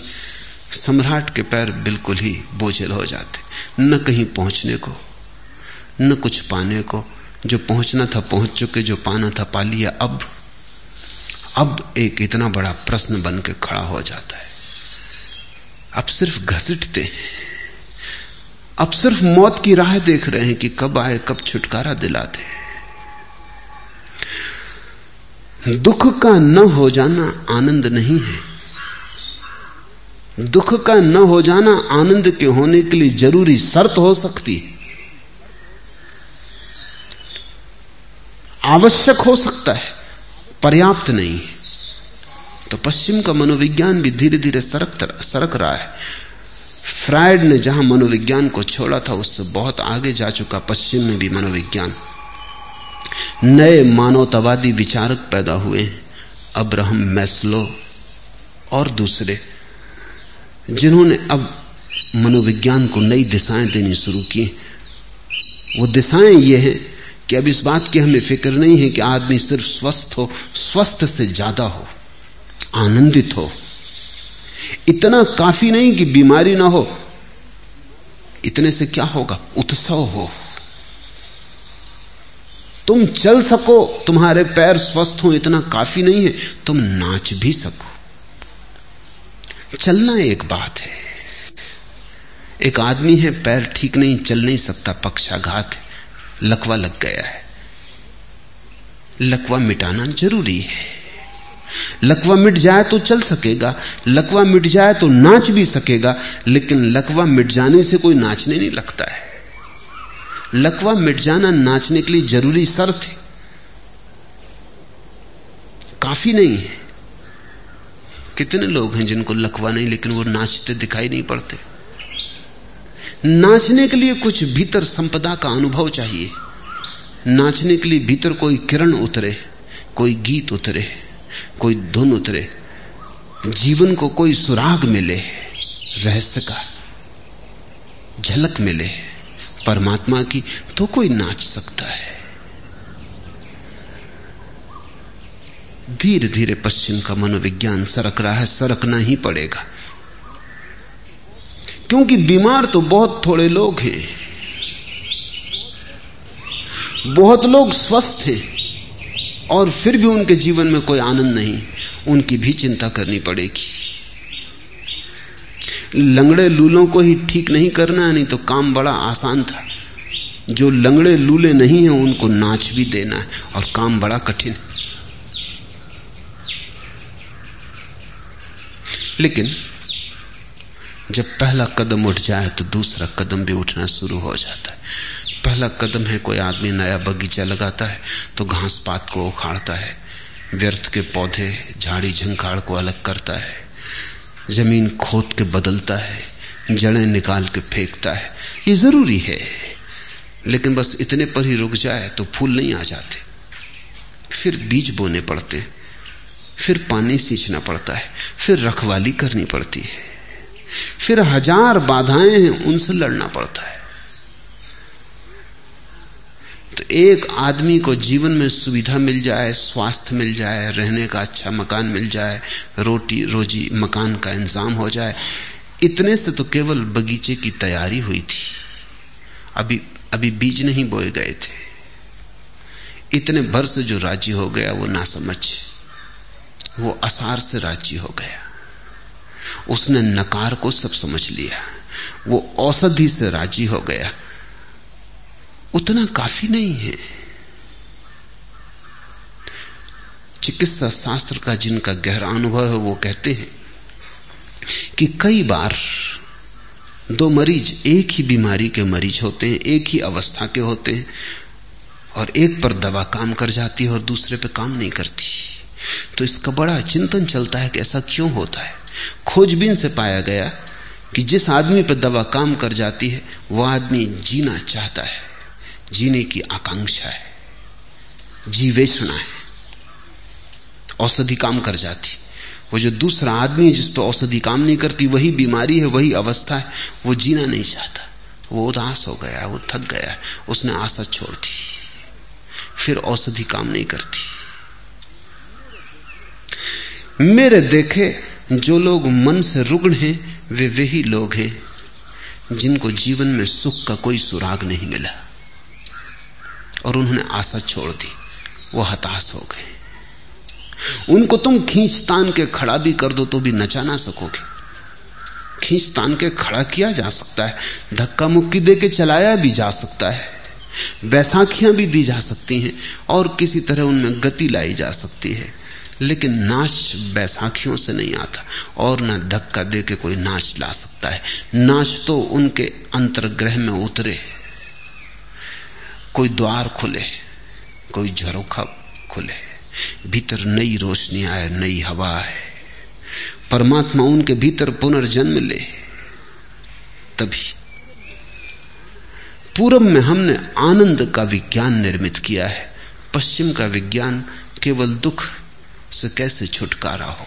सम्राट के पैर बिल्कुल ही बोझल हो जाते। न कहीं पहुँचने को, न कुछ पाने को, जो पहुँचना था पहुँच चुके, जो पाना था पा लिया, अब अब एक इतना बड़ा प्रश्न बन के खड़ा हो जाता है। अब सिर्फ़ घसीटते हैं। अब सिर्फ़ मौत की राह देख रहे हैं कि कब आए, कब छुटकारा दिलाते दुख का न हो जाना आनंद नहीं है। दुख का न हो जाना आनंद के होने के लिए ज़रूरी शर्त हो सकती है। आवश्यक हो सकता है, पर्याप्त नहीं तो पश्चिम का मनोविज्ञान भी धीरे धीरे सरक सरक रहा है। फ्रायड ने जहाँ मनोविज्ञान को छोड़ा था, उससे बहुत आगे जा चुका पश्चिम में भी मनोविज्ञान। नए मानवतावादी विचारक पैदा हुए, अब्राहम मैस्लो और दूसरे, जिन्होंने अब मनोविज्ञान को नई दिशाएँ देनी शुरू की। वो दिशाएँ ये हैं कि अब इस बात की हमें फ़िक्र नहीं है कि आदमी सिर्फ़ स्वस्थ हो, स्वस्थ से ज़्यादा हो। आनंदित हो। इतना काफ़ी नहीं कि बीमारी ना हो। इतने से क्या होगा? उत्सव हो। तुम चल सको, तुम्हारे पैर स्वस्थ हो, इतना काफ़ी नहीं है। तुम नाच भी सको। चलना एक बात है। एक आदमी है, पैर ठीक नहीं, चल नहीं सकता, पक्षाघात लकवा लग गया है। लकवा मिटाना ज़रूरी है। लकवा मिट जाए तो चल सकेगा, लकवा मिट जाए तो नाच भी सकेगा, लेकिन लकवा मिट जाने से कोई नाचने नहीं लगता है। लकवा मिट जाना नाचने के लिए ज़रूरी शर्त है। काफ़ी नहीं है। कितने लोग हैं जिनको लकवा नहीं, लेकिन वो नाचते दिखाई नहीं पड़ते। नाचने के लिए कुछ भीतर संपदा का अनुभव चाहिए। नाचने के लिए भीतर कोई किरण उतरे, कोई गीत उतरे। कोई धुन उतरे, जीवन को कोई सुराग मिले, रहस्य का झलक मिले, परमात्मा की तो कोई नाच सकता है। धीरे धीरे पश्चिम का मनोविज्ञान सरक रहा है, सरकना ही पड़ेगा। क्योंकि बीमार तो बहुत थोड़े लोग हैं, बहुत लोग स्वस्थ हैं। और फिर भी उनके जीवन में कोई आनंद नहीं, उनकी भी चिंता करनी पड़ेगी। लंगड़े लूलों को ही ठीक नहीं करना है नहीं तो काम बड़ा आसान था। जो लंगड़े लूले नहीं हैं, उनको नाच भी देना है, और काम बड़ा कठिन है। लेकिन, जब पहला कदम उठ जाए तो दूसरा कदम भी उठना शुरू हो जाता है। पहला कदम है, कोई आदमी नया बगीचा लगाता है तो घास पात को उखाड़ता है, व्यर्थ के पौधे, झाड़ी, झंखाड़ को अलग करता है, ज़मीन खोद के बदलता है, जड़ें निकाल के फेंकता है, ये ज़रूरी है, लेकिन बस इतने पर ही रुक जाए तो फूल नहीं आ जाते। फिर बीज बोने पड़ते फिर पानी सींचना पड़ता है, फिर रखवाली करनी पड़ती है, फिर हज़ार बाधाएँ हैं, उनसे लड़ना पड़ता है। तो एक आदमी को जीवन में सुविधा मिल जाए, स्वास्थ्य मिल जाए, रहने का अच्छा मकान मिल जाए, रोटी, रोजी मकान का इंतज़ाम हो जाए, इतने से तो केवल बगीचे की तैयारी हुई थी। अभी अभी बीज नहीं बोए गए थे। इतने भर से जो राज़ी हो गया, वो ना समझ, वो असार से राज़ी हो गया। उसने नकार को सब समझ लिया। वो औषधि से राज़ी हो गया। उतना काफ़ी नहीं है। चिकित्सा शास्त्र का जिनका गहरा अनुभव है, वो कहते हैं कि कई बार दो मरीज़ एक ही बीमारी के मरीज़ होते हैं, एक ही अवस्था के होते हैं और एक पर दवा काम कर जाती है और दूसरे पे काम नहीं करती। तो इसका बड़ा चिंतन चलता है कि ऐसा क्यों होता है। खोजबीन से पाया गया कि जिस आदमी पर दवा काम कर जाती है वह आदमी जीना चाहता है। जीने की आकांक्षा है। जीवेषणा है। औषधि काम कर जाती। वो जो दूसरा आदमी है, जिस पर औषधि काम नहीं करती, वही बीमारी है, वही अवस्था है, वो जीना नहीं चाहता। वो उदास हो गया वो थक गया उसने आशा छोड़ दी। फिर औषधि काम नहीं करती। मेरे देखे, जो लोग मन से रुग्ण हैं, वे वही लोग हैं, जिनको जीवन में सुख का कोई सुराग नहीं मिला। और उन्होंने आशा छोड़ दी। वो हताश हो गए। उनको तुम खींच तान के खड़ा भी कर दो तो भी नचा ना सकोगे। खींच तान के खड़ा किया जा सकता है, धक्का मुक्की दे के चलाया भी जा सकता है, बैसाखियाँ भी दी जा सकती हैं और किसी तरह उनमें गति लाई जा सकती है। लेकिन नाच बैसाखियों से नहीं आता और ना धक्का दे के कोई नाच ला सकता है। नाच तो उनके अंतर्ग्रह में उतरे। कोई द्वार खुले, कोई झरोखा खुले, भीतर नई रोशनी आए, नई हवा आए। परमात्मा उनके भीतर पुनर्जन्म ले। तभी पूर्व में हमने आनंद का विज्ञान निर्मित किया है। पश्चिम का विज्ञान केवल दुख से कैसे छुटकारा हो?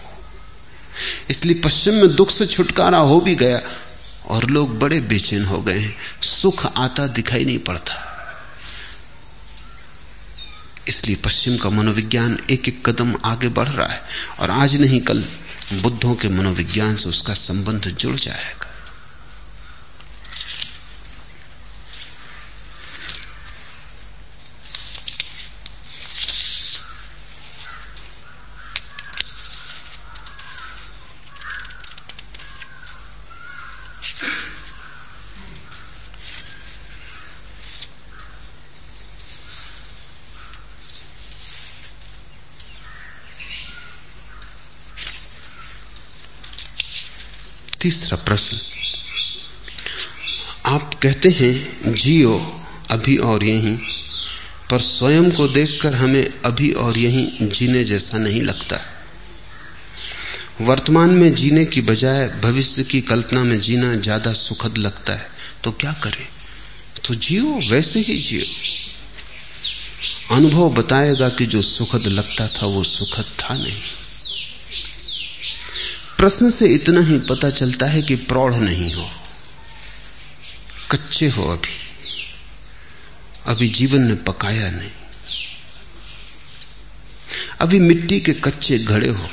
इसलिए पश्चिम में दुख से छुटकारा हो भी गया और लोग बड़े बेचैन हो गए हैं। सुख आता दिखाई नहीं पड़ता। इसलिए पश्चिम का मनोविज्ञान एक एक कदम आगे बढ़ रहा है और आज नहीं, कल बुद्धों के मनोविज्ञान से उसका संबंध जुड़ जाएगा। तीसरा प्रश्न। आप कहते हैं, जियो, अभी और यहीं। पर स्वयं को देखकर हमें अभी और यहीं जीने जैसा नहीं लगता। वर्तमान में जीने की बजाय भविष्य की कल्पना में जीना ज़्यादा सुखद लगता है। तो क्या करें? तो जियो, वैसे ही जियो। अनुभव बताएगा कि जो सुखद लगता था, वो सुखद था नहीं। प्रश्न से इतना ही पता चलता है कि प्रौढ़ नहीं हो। कच्चे हो अभी। अभी जीवन ने पकाया नहीं। अभी मिट्टी के कच्चे घड़े हो।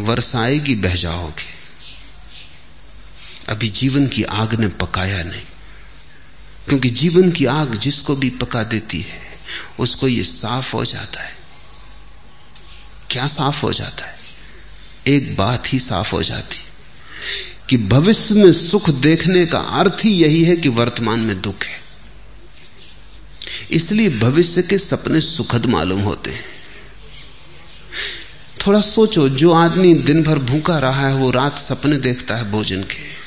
वर्षाएगी बह जाओगे। अभी जीवन की आग ने पकाया नहीं। क्योंकि जीवन की आग जिसको भी पका देती है, उसको ये साफ़ हो जाता है। क्या साफ़ हो जाता है? एक बात ही साफ़ हो जाती, कि भविष्य में सुख देखने का अर्थ ही यही है कि वर्तमान में दुख है। इसलिए भविष्य के सपने सुखद मालूम होते हैं। थोड़ा सोचो, जो आदमी दिन भर भूखा रहा है, वो रात सपने देखता है भोजन के।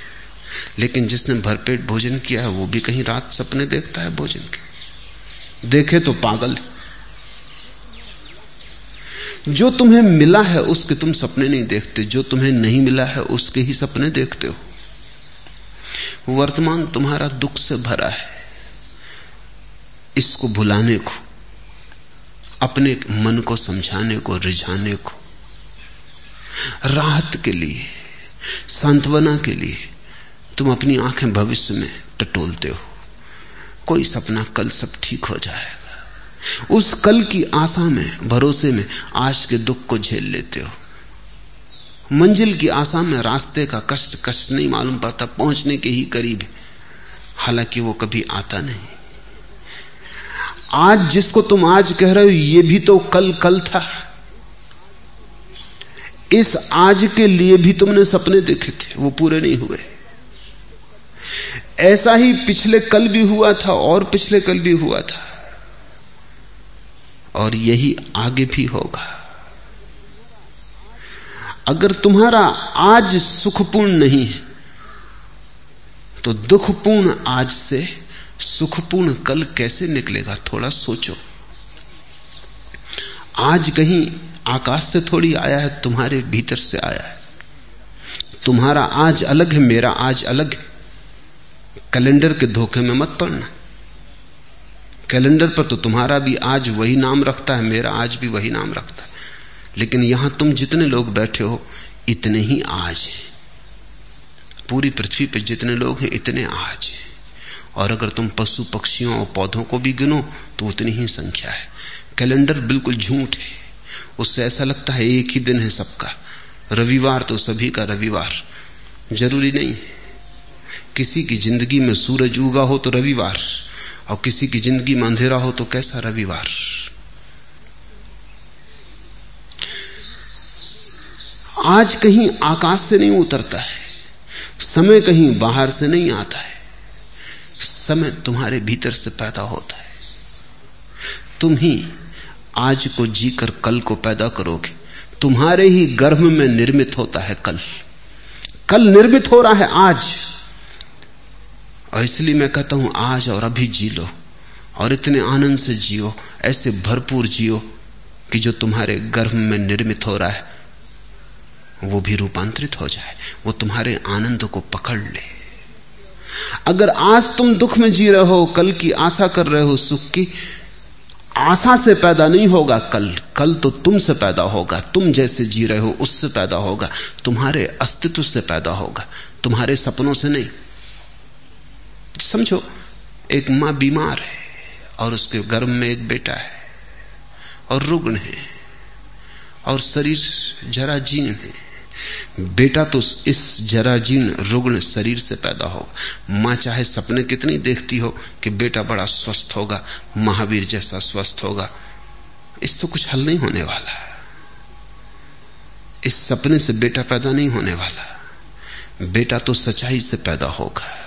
लेकिन जिसने भरपेट भोजन किया है, वो भी कहीं रात सपने देखता है भोजन के। देखे तो पागल है। जो तुम्हें मिला है उसके तुम सपने नहीं देखते। जो तुम्हें नहीं मिला है उसके ही सपने देखते हो। वर्तमान तुम्हारा दुख से भरा है। इसको भुलाने को, अपने मन को समझाने को, रिझाने को, राहत के लिए, सांत्वना के लिए तुम अपनी आँखें भविष्य में टटोलते हो। कोई सपना कल सब ठीक हो जाएगा। उस कल की आशा में भरोसे में आज के दुख को झेल लेते हो। मंजिल की आशा में रास्ते का कष्ट कष्ट नहीं मालूम पड़ता, पहुँचने के ही करीब हालाँकि वो कभी आता नहीं। आज जिसको तुम आज कह रहे हो, ये भी तो कल कल था। इस आज के लिए भी तुमने सपने देखे थे, वो पूरे नहीं हुए। ऐसा ही पिछले कल भी हुआ था, और पिछले कल भी हुआ था। और यही आगे भी होगा। अगर तुम्हारा आज सुखपूर्ण नहीं है तो दुखपूर्ण आज से सुखपूर्ण कल कैसे निकलेगा, थोड़ा सोचो। आज कहीं आकाश से थोड़ी आया है, तुम्हारे भीतर से आया है। तुम्हारा आज अलग है, मेरा आज अलग है। कैलेंडर के धोखे में मत पड़ना। कैलेंडर पर तो तुम्हारा भी आज वही नाम रखता है, मेरा आज भी वही नाम रखता है। लेकिन यहाँ तुम जितने लोग बैठे हो, इतने ही आज हैं। पूरी पृथ्वी पर जितने लोग हैं, इतने आज हैं। और अगर तुम पशु पक्षियों और पौधों को भी गिनो तो उतनी ही संख्या है। कैलेंडर बिल्कुल झूठ है। उससे ऐसा लगता है एक ही दिन है सबका। रविवार तो सभी का रविवार। ज़रूरी नहीं है। किसी की ज़िंदगी में सूरज उगा हो तो रविवार। और किसी की ज़िंदगी में अंधेरा हो तो कैसा रविवार? आज कहीं आकाश से नहीं उतरता है, समय कहीं बाहर से नहीं आता है, समय तुम्हारे भीतर से पैदा होता है। तुम ही आज को जीकर कल को पैदा करोगे, तुम्हारे ही गर्भ में निर्मित होता है कल। कल निर्मित हो रहा है आज। और इसलिए मैं कहता हूँ, आज और अभी जी लो, और इतने आनंद से जियो, ऐसे भरपूर जियो कि जो तुम्हारे गर्भ में निर्मित हो रहा है, वो भी रूपांतरित हो जाए, वो तुम्हारे आनंद को पकड़ ले। अगर आज तुम दुख में जी रहे हो, कल की आशा कर रहे हो, सुख की आशा से पैदा नहीं होगा कल कल तो तुमसे पैदा होगा, तुम जैसे जी रहे हो उससे पैदा होगा, तुम्हारे अस्तित्व से पैदा होगा, तुम्हारे सपनों से नहीं समझो, एक माँ बीमार है और उसके गर्भ में एक बेटा है और रुग्ण है और शरीर जरा जीर्ण है। बेटा तो इस जराजीर्ण रुग्ण शरीर से पैदा होगा माँ चाहे सपने कितनी देखती हो कि बेटा बड़ा स्वस्थ होगा, महावीर जैसा स्वस्थ होगा। इससे कुछ हल नहीं होने वाला। इस सपने से बेटा पैदा नहीं होने वाला। बेटा तो सच्चाई से पैदा होगा।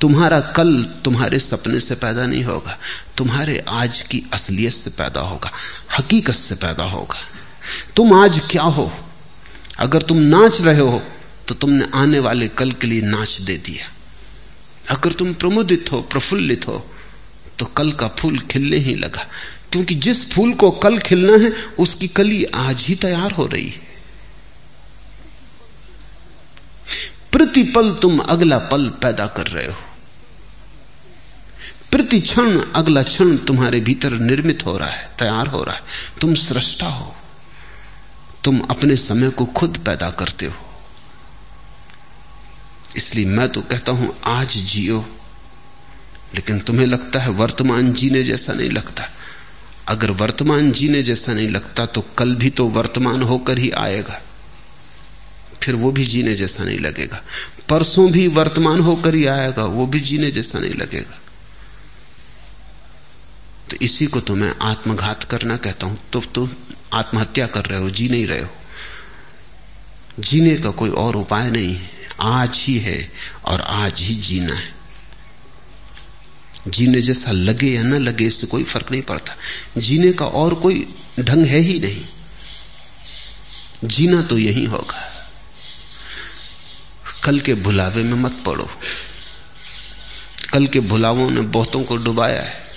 तुम्हारा कल तुम्हारे सपने से पैदा नहीं होगा, तुम्हारे आज की असलियत से पैदा होगा, हकीकत से पैदा होगा। तुम आज क्या हो? अगर तुम नाच रहे हो तो तुमने आने वाले कल के लिए नाच दे दिया। अगर तुम प्रमुदित हो, प्रफुल्लित हो तो कल का फूल खिलने ही लगा, क्योंकि जिस फूल को कल खिलना है, उसकी कली आज ही तैयार हो रही है। प्रतिपल तुम अगला पल पैदा कर रहे हो। प्रति क्षण अगला क्षण तुम्हारे भीतर निर्मित हो रहा है, तैयार हो रहा है। तुम सृष्टा हो। तुम अपने समय को खुद पैदा करते हो। इसलिए मैं तो कहता हूँ, आज जियो। लेकिन तुम्हें लगता है वर्तमान जीने जैसा नहीं लगता। अगर वर्तमान जीने जैसा नहीं लगता तो कल भी तो वर्तमान होकर ही आएगा। फिर वो भी जीने जैसा नहीं लगेगा। परसों भी वर्तमान होकर ही आएगा, वो भी जीने जैसा नहीं लगेगा। तो इसी को तो मैं आत्मघात करना कहता हूँ। तो, तो आत्महत्या कर रहे हो जी नहीं रहे हो। जीने का कोई और उपाय नहीं आज ही है और आज ही जीना है। जीने जैसा लगे या न लगे इससे कोई फ़र्क नहीं पड़ता। जीने का और कोई ढंग है ही नहीं। जीना तो यही होगा। कल के भुलावे में मत पड़ो। कल के भुलावों ने बहुतों को डुबाया है।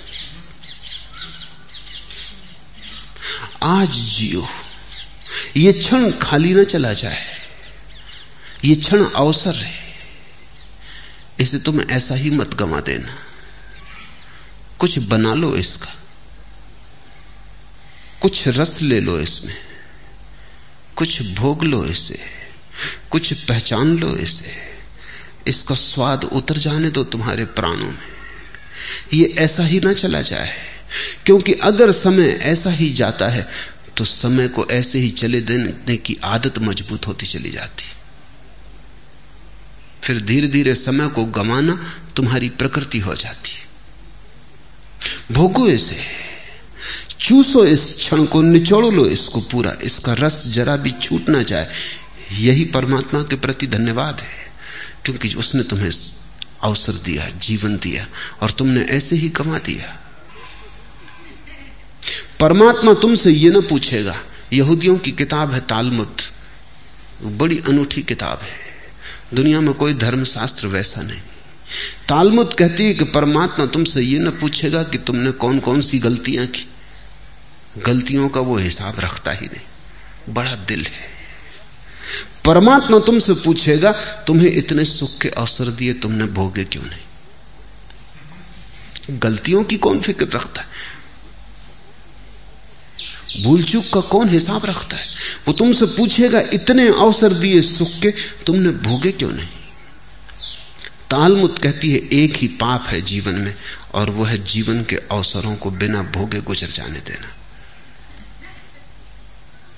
आज जियो। ये क्षण खाली ना चला जाए। ये क्षण अवसर है। इसे तुम ऐसा ही मत गमा देना। कुछ बना लो इसका। कुछ रस ले लो इसमें। कुछ भोग लो इसे। कुछ पहचान लो इसे। इसका स्वाद उतर जाने दो तुम्हारे प्राणों में। ये ऐसा ही ना चला जाए। क्योंकि अगर समय ऐसा ही जाता है तो समय को ऐसे ही चले देने की आदत मज़बूत होती चली जाती फिर धीरे धीरे समय को गमाना तुम्हारी प्रकृति हो जाती भोगो इसे, चूसो इस क्षण को, निचोड़ लो इसको पूरा, इसका रस जरा भी छूट ना जाए। यही परमात्मा के प्रति धन्यवाद है, क्योंकि उसने तुम्हें अवसर दिया, जीवन दिया, और तुमने ऐसे ही कमा दिया। परमात्मा तुमसे यह ना पूछेगा, यहूदियों की किताब है तालमुद बड़ी अनूठी किताब है। दुनिया में कोई धर्मशास्त्र वैसा नहीं। तालमुद कहती है कि परमात्मा तुमसे यह ना पूछेगा कि तुमने कौन कौन सी गलतियाँ की। गलतियों का वो हिसाब रखता ही नहीं। बड़ा दिल है। परमात्मा तुमसे पूछेगा, तुम्हें इतने सुख के अवसर दिए तुमने भोगे क्यों नहीं? गलतियों की कौन फ़िक्र रखता है? भूल चूक का कौन हिसाब रखता है? वो तुमसे पूछेगा, इतने अवसर दिए सुख के, तुमने भोगे क्यों नहीं? तालमुत कहती है, एक ही पाप है जीवन में, और वह है जीवन के अवसरों को बिना भोगे गुजर जाने देना।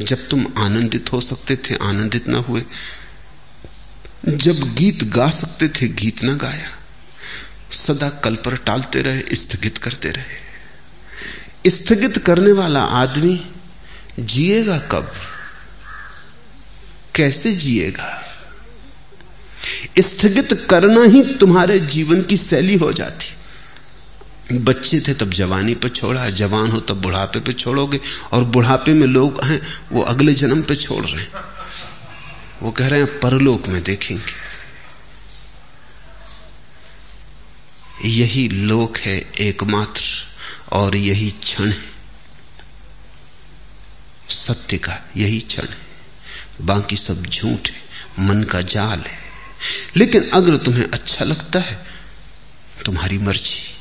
जब तुम आनंदित हो सकते थे, आनंदित ना हुए, जब गीत गा सकते थे, गीत ना गाया, सदा कल पर टालते रहे, स्थगित करते रहे। स्थगित करने वाला आदमी जिएगा कब? कैसे जिएगा? स्थगित करना ही तुम्हारे जीवन की शैली हो जाती। बच्चे थे तब जवानी पे छोड़ा, जवान हो तब बुढ़ापे पे छोड़ोगे, और बुढ़ापे में लोग हैं, वो अगले जन्म पे छोड़ रहे हैं। वो कह रहे हैं, परलोक में देखेंगे। यही लोक है एकमात्र। और यही क्षण है। सत्य का यही क्षण है। बाकी सब झूठ है, मन का जाल है। लेकिन अगर तुम्हें अच्छा लगता है, तुम्हारी मर्ज़ी।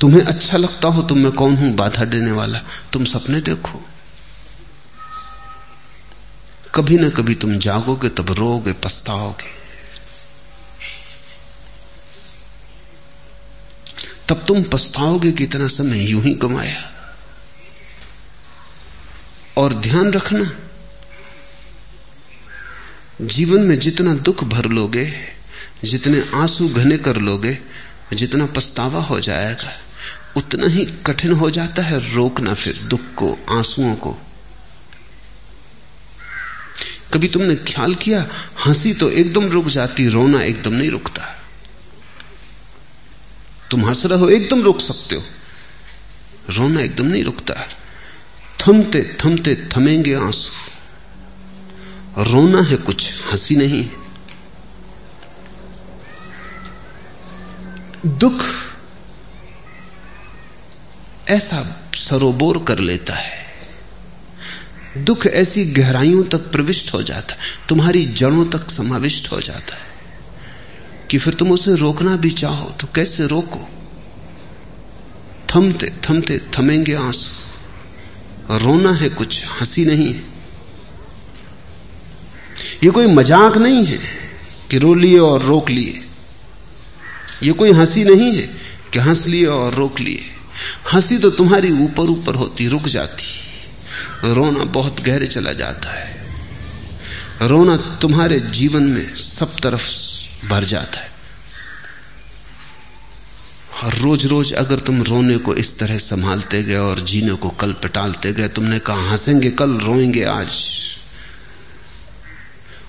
तुम्हें अच्छा लगता हो तुम मैं कौन हूँ बाधा देने वाला? तुम सपने देखो। कभी ना कभी तुम जागोगे तब रोगे, पछताओगे। तब तुम पछताओगे कि इतना समय यूँ ही गमाया और ध्यान रखना, जीवन में जितना दुख भर लोगे, जितने आँसू घने कर लोगे, जितना पछतावा हो जाएगा, उतना ही कठिन हो जाता है रोकना फिर दुख को, आंसुओं को। कभी तुमने ख्याल किया, हँसी तो एकदम रुक जाती, रोना एकदम नहीं रुकता। तुम हंस रहे हो, एकदम रुक सकते हो। रोना एकदम नहीं रुकता थमते थमते, थमेंगे आँसू। रोना है कुछ, हँसी नहीं दुख ऐसा सरोबोर कर लेता है। दुख ऐसी गहराइयों तक प्रविष्ट हो जाता है। तुम्हारी जड़ों तक समाविष्ट हो जाता है। कि फिर तुम उसे रोकना भी चाहो तो कैसे रोको? थमते थमते, थमेंगे आँसू। रोना है कुछ, हँसी नहीं है। ये कोई मज़ाक नहीं है कि रो लिए और रोक लिए। ये कोई हँसी नहीं है कि हंस लिए और रोक लिए। हँसी तो तुम्हारी ऊपर ऊपर होती, रुक जाती। रोना बहुत गहरे चला जाता है। रोना तुम्हारे जीवन में सब तरफ़ भर जाता है। और रोज रोज अगर तुम रोने को इस तरह संभालते गए और जीने को कल पटालते गए, तुमने कहा, हंसेंगे, कल रोएँगे आज।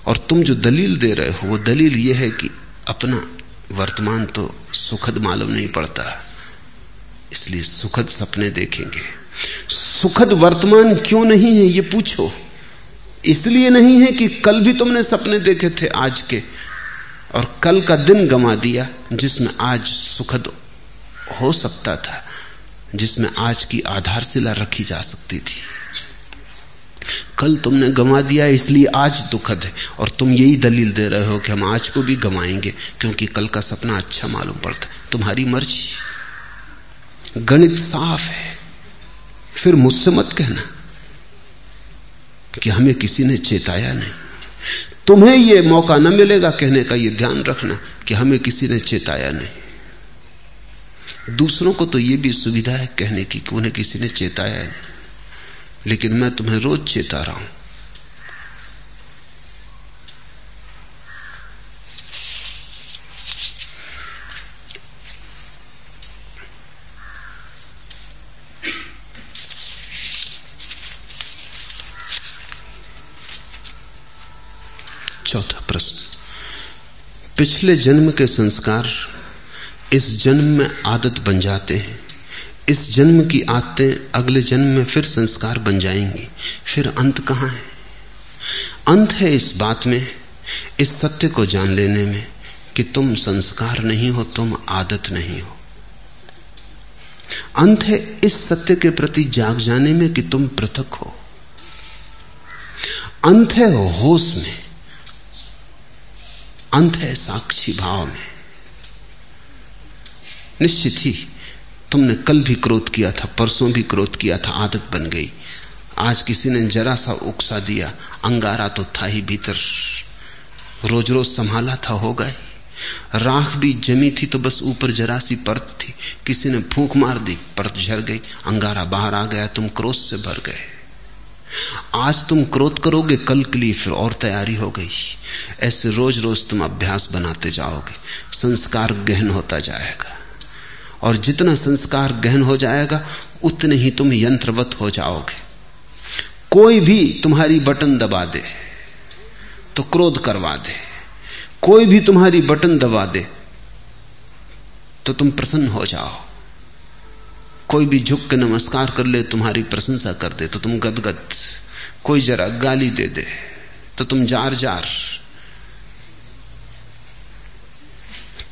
और तुम जो दलील दे रहे हो, वो दलील यह है कि अपना वर्तमान तो सुखद मालूम नहीं पड़ता। इसलिए सुखद सपने देखेंगे। सुखद वर्तमान क्यों नहीं है, ये पूछो। इसलिए नहीं है कि कल भी तुमने सपने देखे थे आज के। और कल का दिन गमा दिया जिसमें आज सुखद हो सकता था, जिसमें आज की आधारशिला रखी जा सकती थी। कल तुमने गमा दिया, इसलिए आज दुखद है, और तुम यही दलील दे रहे हो कि हम आज को भी गमाएँगे क्योंकि कल का सपना अच्छा मालूम पड़ता तुम्हारी मर्ज़ी। गणित साफ़ है। फिर मुझसे मत कहना कि हमें किसी ने चेताया नहीं। तुम्हें यह मौका न मिलेगा कहने का यह ध्यान रखना कि हमें किसी ने चेताया नहीं। दूसरों को तो यह भी सुविधा है कहने की कि उन्हें किसी ने चेताया नहीं। लेकिन मैं तुम्हें रोज चेता रहा हूँ। चौथा प्रश्न। पिछले जन्म के संस्कार इस जन्म में आदत बन जाते हैं। इस जन्म की आदतें अगले जन्म में फिर संस्कार बन जाएँगी। फिर अंत कहाँ है? अंत है इस बात में, इस सत्य को जान लेने में कि तुम संस्कार नहीं हो, तुम आदत नहीं हो। अंत है इस सत्य के प्रति जाग जाने में कि तुम पृथक हो। अंत है होश में अंत है साक्षी भाव में। निश्चित ही तुमने कल भी क्रोध किया था, परसों भी क्रोध किया था, आदत बन गई। आज किसी ने जरा सा उकसा दिया, अंगारा तो था ही भीतर। रोज रोज संभाला था, हो गए। राख भी जमी थी तो बस ऊपर जरा सी परत थी। किसी ने फूंक मार दी, परत झर गई, अंगारा बाहर आ गया, तुम क्रोध से भर गए। आज तुम क्रोध करोगे, कल के लिए फिर और तैयारी हो गई। ऐसे रोज रोज तुम अभ्यास बनाते जाओगे, संस्कार गहन होता जाएगा। और जितना संस्कार गहन हो जाएगा, उतने ही तुम यंत्रवत हो जाओगे। कोई भी तुम्हारी बटन दबा दे तो क्रोध करवा दे। कोई भी तुम्हारी बटन दबा दे तो तुम प्रसन्न हो जाओ। कोई भी झुक के नमस्कार कर ले, तुम्हारी प्रशंसा कर दे तो तुम गदगद, कोई जरा गाली दे दे तो तुम जार जार।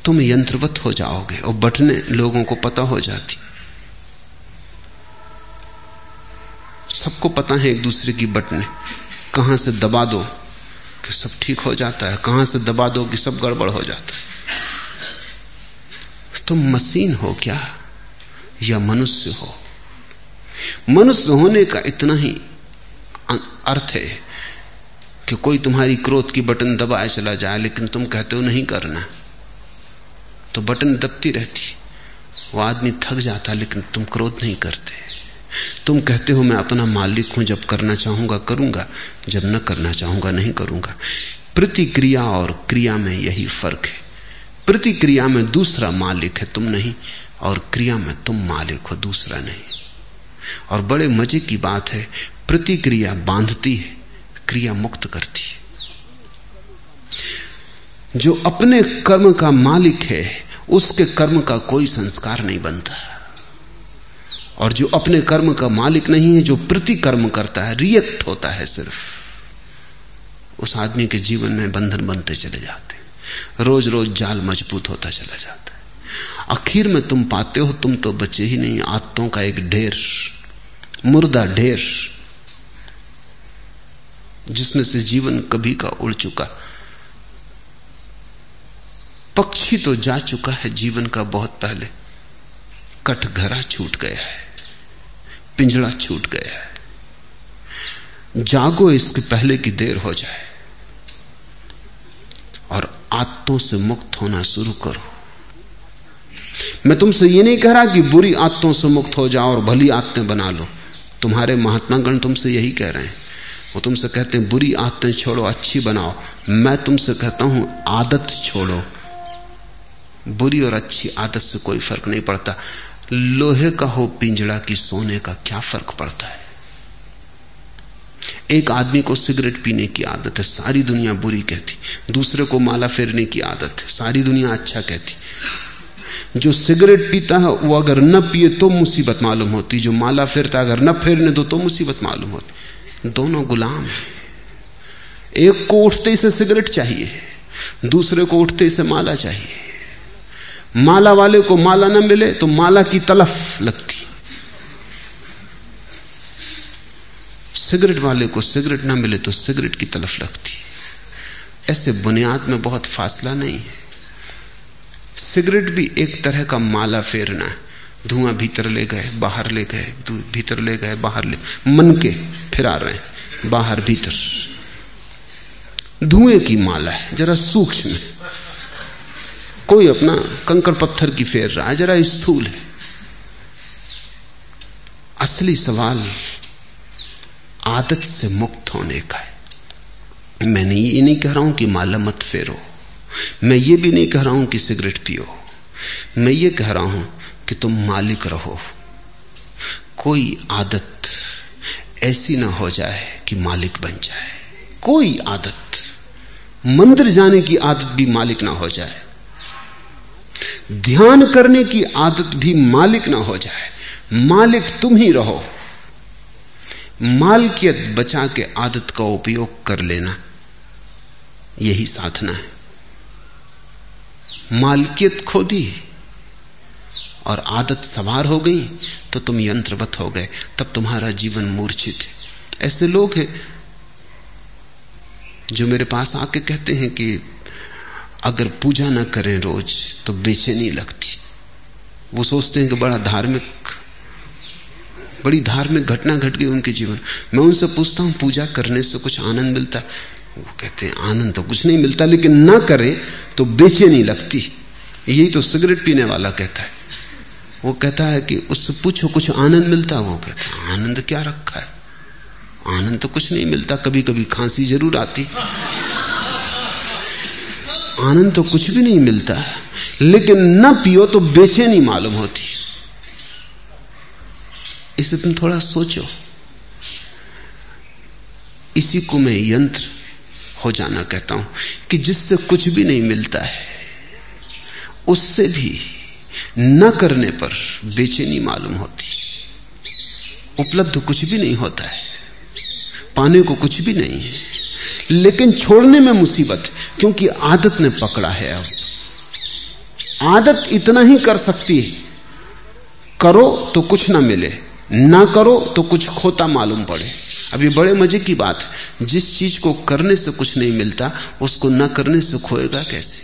तुम यंत्रवत हो जाओगे और बटने लोगों को पता हो जाती। सबको पता है एक दूसरे की बटने। कहाँ से दबा दो कि सब ठीक हो जाता है, कहाँ से दबा दो कि सब गड़बड़ हो जाता है। तुम मशीन हो क्या? या मनुष्य हो। मनुष्य होने का इतना ही अर्थ है कि कोई तुम्हारी क्रोध की बटन दबाए चला जाए, लेकिन तुम कहते हो, नहीं करना। तो बटन दबती रहती। वो आदमी थक जाता, लेकिन तुम क्रोध नहीं करते। तुम कहते हो, मैं अपना मालिक हूँ, जब करना चाहूँगा, करूँगा। जब न करना चाहूँगा, नहीं करूँगा। प्रतिक्रिया और क्रिया में यही फ़र्क है। प्रतिक्रिया में दूसरा मालिक है, तुम नहीं। और क्रिया में तुम मालिक हो, दूसरा नहीं। और बड़े मज़े की बात है, प्रतिक्रिया बांधती है, क्रिया मुक्त करती है। जो अपने कर्म का मालिक है, उसके कर्म का कोई संस्कार नहीं बनता। और जो अपने कर्म का मालिक नहीं है, जो प्रतिकर्म करता है, रिएक्ट होता है सिर्फ़। उस आदमी के जीवन में बंधन बनते चले जाते रोज रोज जाल मज़बूत होता चला जाता आखिर में तुम पाते हो, तुम तो बचे ही नहीं। आत्तों का एक ढेर, मुर्दा ढेर, जिसमें से जीवन कभी का उड़ चुका। पक्षी तो जा चुका है, जीवन का बहुत पहले। कटघरा छूट गया है पिंजड़ा छूट गया है। जागो इसके पहले की देर हो जाए, और आत्तों से मुक्त होना शुरू करो। मैं तुमसे ये नहीं कह रहा कि बुरी आत्तों से मुक्त हो जाओ और भली आत्तें बना लो। तुम्हारे महात्मागण तुमसे यही कह रहे हैं। वो तुमसे कहते हैं, बुरी आदतें छोड़ो, अच्छी बनाओ। मैं तुमसे कहता हूँ, आदत छोड़ो। बुरी और अच्छी आदत से कोई फ़र्क नहीं पड़ता। लोहे का हो पिंजड़ा की सोने का क्या फ़र्क पड़ता है? एक आदमी को सिगरेट पीने की आदत है, सारी दुनिया बुरी कहती। दूसरे को माला फेरने की आदत है, सारी दुनिया अच्छा कहती। जो सिगरेट पीता है, वो अगर न पिए तो मुसीबत मालूम होती। जो माला फेरता अगर न फेरने दो तो मुसीबत मालूम होती। दोनों गुलाम है। एक को उठते से सिगरेट चाहिए, दूसरे को उठते से माला चाहिए। माला वाले को माला ना मिले तो माला की तलफ लगती। सिगरेट वाले को सिगरेट ना मिले तो सिगरेट की तलफ लगती। ऐसे बुनियाद में बहुत फासला नहीं है। सिगरेट भी एक तरह का माला फेरना है। धुआँ भीतर ले गए, बाहर ले गए भीतर ले गए, बाहर ले मन के फिरा रहे हैं बाहर भीतर। धुएँ की माला है, जरा सूक्ष्म है। कोई अपना कंकर पत्थर की फेर रहा है, जरा स्थूल है। असली सवाल आदत से मुक्त होने का है। मैं नहीं ये नहीं कह रहा हूँ कि माला मत फेरो। मैं ये भी नहीं कह रहा हूँ कि सिगरेट पियो। मैं ये कह रहा हूँ कि तुम मालिक रहो। कोई आदत ऐसी ना हो जाए कि मालिक बन जाए। कोई आदत, मंदिर जाने की आदत भी मालिक ना हो जाए। ध्यान करने की आदत भी मालिक ना हो जाए। मालिक तुम ही रहो। मालकियत बचा के आदत का उपयोग कर लेना। यही साधना है। मालकियत खो दी और आदत सवार हो गई तो तुम यंत्रवत हो गए, तब तुम्हारा जीवन मूर्छित है। ऐसे लोग हैं जो मेरे पास आके कहते हैं कि अगर पूजा ना करें रोज तो बेचैनी लगती। वो सोचते हैं कि बड़ा धार्मिक, बड़ी धार्मिक घटना घट गई उनके जीवन। मैं उनसे पूछता हूँ, पूजा करने से कुछ आनंद मिलता? वो कहते हैं, आनंद तो कुछ नहीं मिलता, लेकिन ना करें तो बेचैनी लगती यही तो सिगरेट पीने वाला कहता है। वो कहता है कि उससे पूछो, कुछ आनंद मिलता वो कहता है आनंद क्या रखा है? आनंद तो कुछ नहीं मिलता कभी कभी खांसी ज़रूर आती। आनंद तो कुछ भी नहीं मिलता लेकिन न पियो तो बेचैनी मालूम होती इसे तुम थोड़ा सोचो। इसी को मैं यंत्र हो जाना कहता हूँ कि जिससे कुछ भी नहीं मिलता है, उससे भी न करने पर बेचैनी मालूम होती। उपलब्ध कुछ भी नहीं होता है, पाने को कुछ भी नहीं है। लेकिन छोड़ने में मुसीबत, क्योंकि आदत ने पकड़ा है अब। आदत इतना ही कर सकती है, करो तो कुछ ना मिले। ना करो तो कुछ खोता मालूम पड़े। ये बड़े मज़े की बात जिस चीज़ को करने से कुछ नहीं मिलता, उसको ना करने से खोएगा कैसे?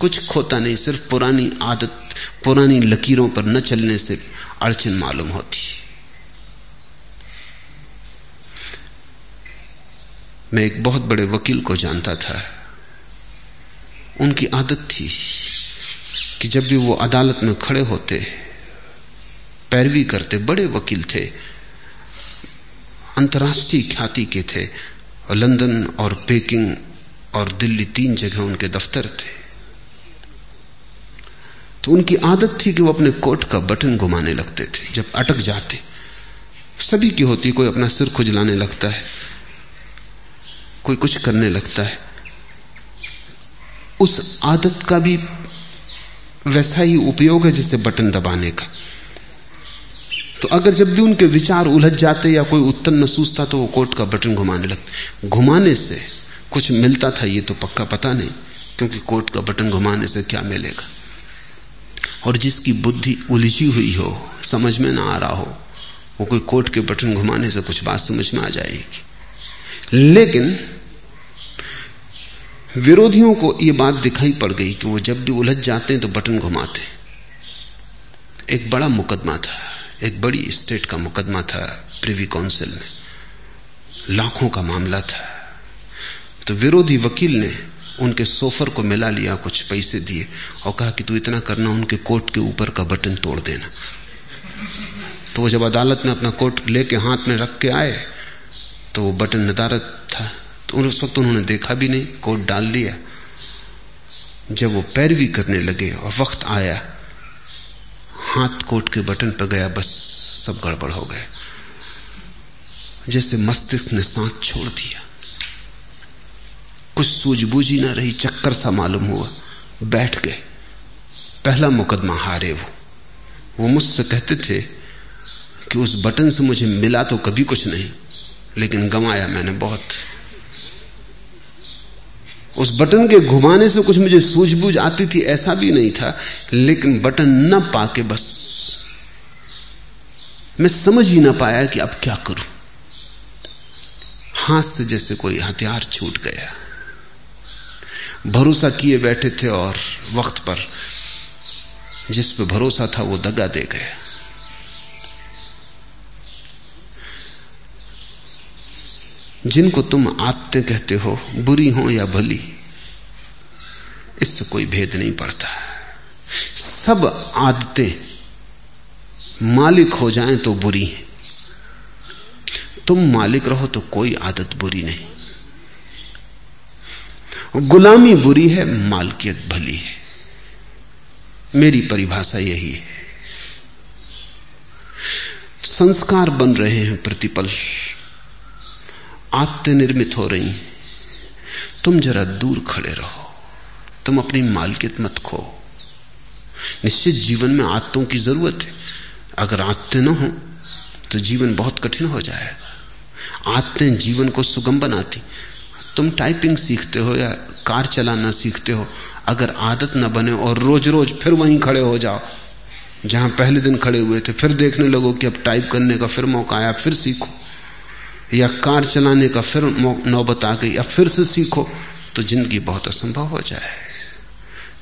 कुछ खोता नहीं, सिर्फ़ पुरानी आदत, पुरानी लकीरों पर न चलने से अड़चन मालूम होती। मैं एक बहुत बड़े वकील को जानता था। उनकी आदत थी कि जब भी वो अदालत में खड़े होते पैरवी करते, बड़े वकील थे। अंतर्राष्ट्रीय ख्याति के थे। और लंदन और पेकिंग और दिल्ली तीन जगह उनके दफ्तर थे। तो उनकी आदत थी कि वो अपने कोट का बटन घुमाने लगते थे। जब अटक जाते, सभी की होती, कोई अपना सिर खुजलाने लगता है, कोई कुछ करने लगता है। उस आदत का भी वैसा ही उपयोग है जैसे बटन दबाने का। तो अगर जब भी उनके विचार उलझ जाते या कोई उत्तर न सूझता तो वो कोर्ट का बटन घुमाने लगते। घुमाने से कुछ मिलता था ये तो पक्का पता नहीं, क्योंकि कोर्ट का बटन घुमाने से क्या मिलेगा? और जिसकी बुद्धि उलझी हुई हो, समझ में ना आ रहा हो, वो कोई कोर्ट के बटन घुमाने से कुछ बात समझ में आ जाएगी। लेकिन विरोधियों को यह बात दिखाई पड़ गई कि वो जब भी उलझ जाते हैं तो बटन घुमाते एक बड़ा मुकदमा था। एक बड़ी स्टेट का मुकदमा था प्रिवी काउंसिल में। लाखों का मामला था। तो विरोधी वकील ने उनके सोफर को मिला लिया, कुछ पैसे दिए और कहा कि तू इतना करना, उनके कोट के ऊपर का बटन तोड़ देना। तो वो जब अदालत में अपना कोट लेके हाथ में रख के आए तो वो बटन नदारत था। तो उस वक्त उन्होंने देखा भी नहीं कोट डाल लिया जब वो पैरवी करने लगे और वक्त आया हाथ कोट के बटन पर गया, बस सब गड़बड़ हो गया जैसे मस्तिष्क ने सांस छोड़ दिया। कुछ सूझबूझ ही ना रही, चक्कर सा मालूम हुआ। बैठ गए। पहला मुकदमा हारे वो। वो मुझसे कहते थे कि उस बटन से मुझे मिला तो कभी कुछ नहीं, लेकिन गंवाया मैंने बहुत। उस बटन के घुमाने से कुछ मुझे सूझबूझ आती थी, ऐसा भी नहीं था। लेकिन बटन न पाके बस। मैं समझ ही ना पाया कि अब क्या करूँ। हाथ से जैसे कोई हथियार छूट गया। भरोसा किए बैठे थे और वक्त पर जिस पे भरोसा था वो दगा दे गया। जिनको तुम आते कहते हो, बुरी हो या भली, इससे कोई भेद नहीं पड़ता। सब आदतें मालिक हो जाएँ तो बुरी हैं। तुम मालिक रहो तो कोई आदत बुरी नहीं। गुलामी बुरी है, मालकियत भली है। मेरी परिभाषा यही है। संस्कार बन रहे हैं प्रतिपल। आत्ते निर्मित हो रही हैं। तुम जरा दूर खड़े रहो। तुम अपनी मालकियत मत खो। निश्चित जीवन में आत्तों की ज़रूरत है। अगर आत्ते न हो तो जीवन बहुत कठिन हो जाएगा। आत्ते जीवन को सुगम बनाती। तुम टाइपिंग सीखते हो या कार चलाना सीखते हो। अगर आदत न बने और रोज रोज फिर वहीं खड़े हो जाओ। जहाँ पहले दिन खड़े हुए थे, फिर देखने लगो कि अब टाइप करने का फिर मौका आया, फिर सीखो। या कार चलाने का फिर नौबत आ गई अब फिर से सीखो तो ज़िंदगी बहुत असंभव हो जाए।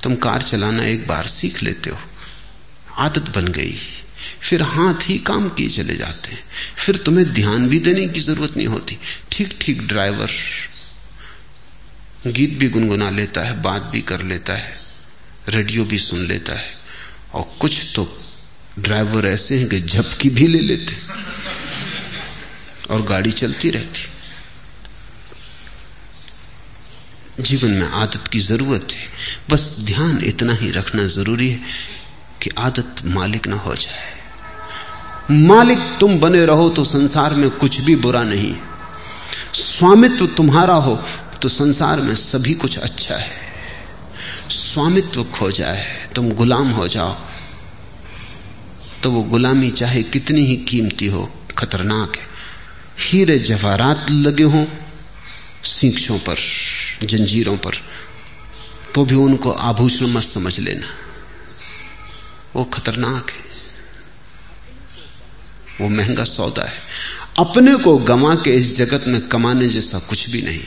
तुम कार चलाना एक बार सीख लेते हो, आदत बन गई। फिर हाथ ही काम किए चले जाते हैं। फिर तुम्हें ध्यान भी देने की ज़रूरत नहीं होती। ठीक ठीक ड्राइवर गीत भी गुनगुना लेता है, बात भी कर लेता है, रेडियो भी सुन लेता है, और कुछ तो ड्राइवर ऐसे हैं कि झपकी भी ले लेते और गाड़ी चलती रहती। जीवन में आदत की ज़रूरत है। बस ध्यान इतना ही रखना ज़रूरी है कि आदत मालिक ना हो जाए। मालिक तुम बने रहो तो संसार में कुछ भी बुरा नहीं। स्वामित्व तुम्हारा हो तो संसार में सभी कुछ अच्छा है। स्वामित्व खो जाए, तुम गुलाम हो जाओ। तो वो गुलामी चाहे कितनी ही कीमती हो, खतरनाक है। हीरे जवाहरात लगे हों, सीखों पर, जंजीरों पर। तो भी उनको आभूषण मत समझ लेना। वो खतरनाक है। वो महँगा सौदा है। अपने को गमा के इस जगत में कमाने जैसा कुछ भी नहीं।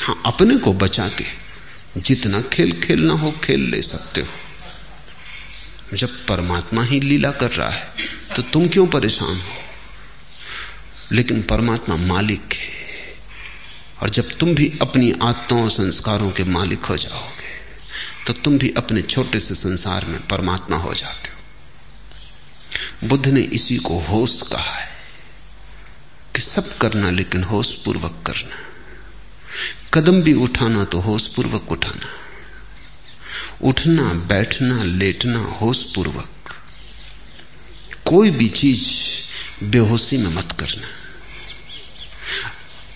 हाँ अपने को बचा के जितना खेल खेलना हो, खेल ले सकते हो। जब परमात्मा ही लीला कर रहा है तो तुम क्यों परेशान हो? लेकिन परमात्मा मालिक है। और जब तुम भी अपनी आत्माओं संस्कारों के मालिक हो जाओगे तो तुम भी अपने छोटे से संसार में परमात्मा हो जाते हो। बुद्ध ने इसी को होश कहा है कि सब करना लेकिन होश पूर्वक करना। कदम भी उठाना तो होश पूर्वक उठाना। उठना, बैठना, लेटना होश पूर्वक कोई भी चीज़ बेहोशी में मत करना।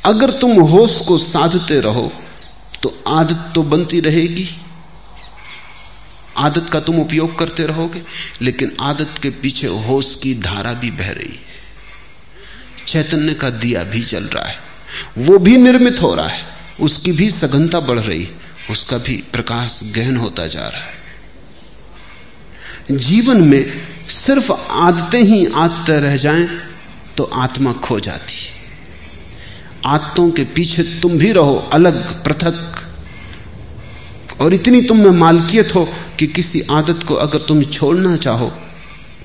अगर तुम होश को साधते रहो तो आदत तो बनती रहेगी। आदत का तुम उपयोग करते रहोगे, लेकिन आदत के पीछे होश की धारा भी बह रही है। चैतन्य का दिया भी जल रहा है, वो भी निर्मित हो रहा है, उसकी भी सघनता बढ़ रही उसका भी प्रकाश गहन होता जा रहा है। जीवन में सिर्फ़ आदतें ही आदतें रह जाएँ तो आत्मा खो जाती है। आदतों के पीछे तुम भी रहो, अलग, पृथक। और इतनी तुम में मालकियत हो कि किसी आदत को अगर तुम छोड़ना चाहो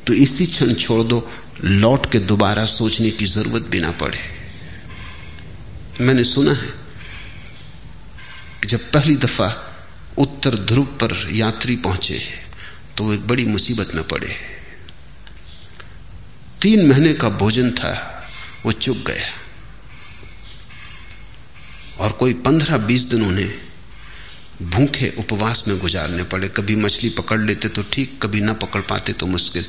तो इसी क्षण छोड़ दो, लौट के दोबारा सोचने की ज़रूरत भी ना पड़े। मैंने सुना है कि जब पहली दफ़ा उत्तर ध्रुव पर यात्री पहुँचे तो एक बड़ी मुसीबत में पड़े। तीन महीने का भोजन था, वो चुप गया। और कोई पंद्रह बीस दिन उन्हें भूखे उपवास में गुजारने पड़े। कभी मछली पकड़ लेते तो ठीक, कभी ना पकड़ पाते तो मुश्किल।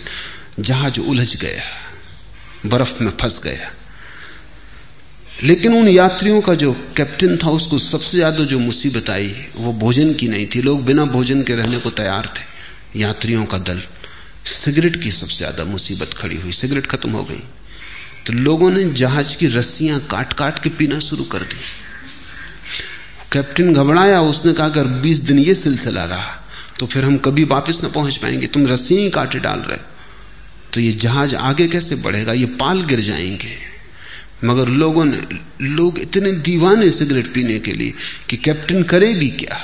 जहाज़ उलझ गया, बर्फ़ में फंस गया। लेकिन उन यात्रियों का जो कैप्टन था, उसको सबसे ज़्यादा जो मुसीबत आई, वो भोजन की नहीं थी। लोग बिना भोजन के रहने को तैयार थे। यात्रियों का दल, सिगरेट की सबसे ज़्यादा मुसीबत खड़ी हुई, सिगरेट खत्म हो गई। तो लोगों ने जहाज़ की रस्सियाँ काट काट के पीना शुरू कर दी। कैप्टन घबराया, उसने कहा, अगर 20 दिन ये सिलसिला रहा तो फिर हम कभी वापस ना पहुँच पाएँगे, तुम रस्सी ही काटे डाल रहे तो ये जहाज़ आगे कैसे बढ़ेगा? ये पाल गिर जाएँगे। मगर लोगों ने, लोग इतने दीवाने सिगरेट पीने के लिए कि कैप्टन करे भी क्या?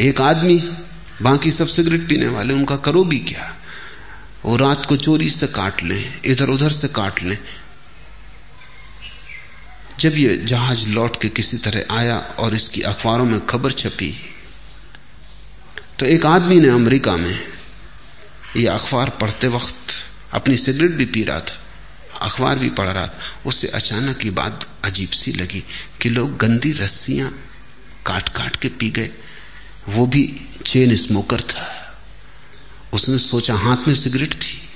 एक आदमी बाकी सब सिगरेट पीने वाले, उनका करो भी क्या? वो रात को चोरी से काट लें इधर उधर से काट लें। जब ये जहाज़ लौट के किसी तरह आया और इसकी अखबारों में खबर छपी तो एक आदमी ने अमेरिका में ये अखबार पढ़ते वक्त अपनी सिगरेट भी पी रहा था। अखबार भी पढ़ रहा था। उससे अचानक ये बात अजीब सी लगी कि लोग गंदी रस्सियाँ काट काट के पी गए। वो भी चेन स्मोकर था। उसने सोचा, हाथ में सिगरेट थी।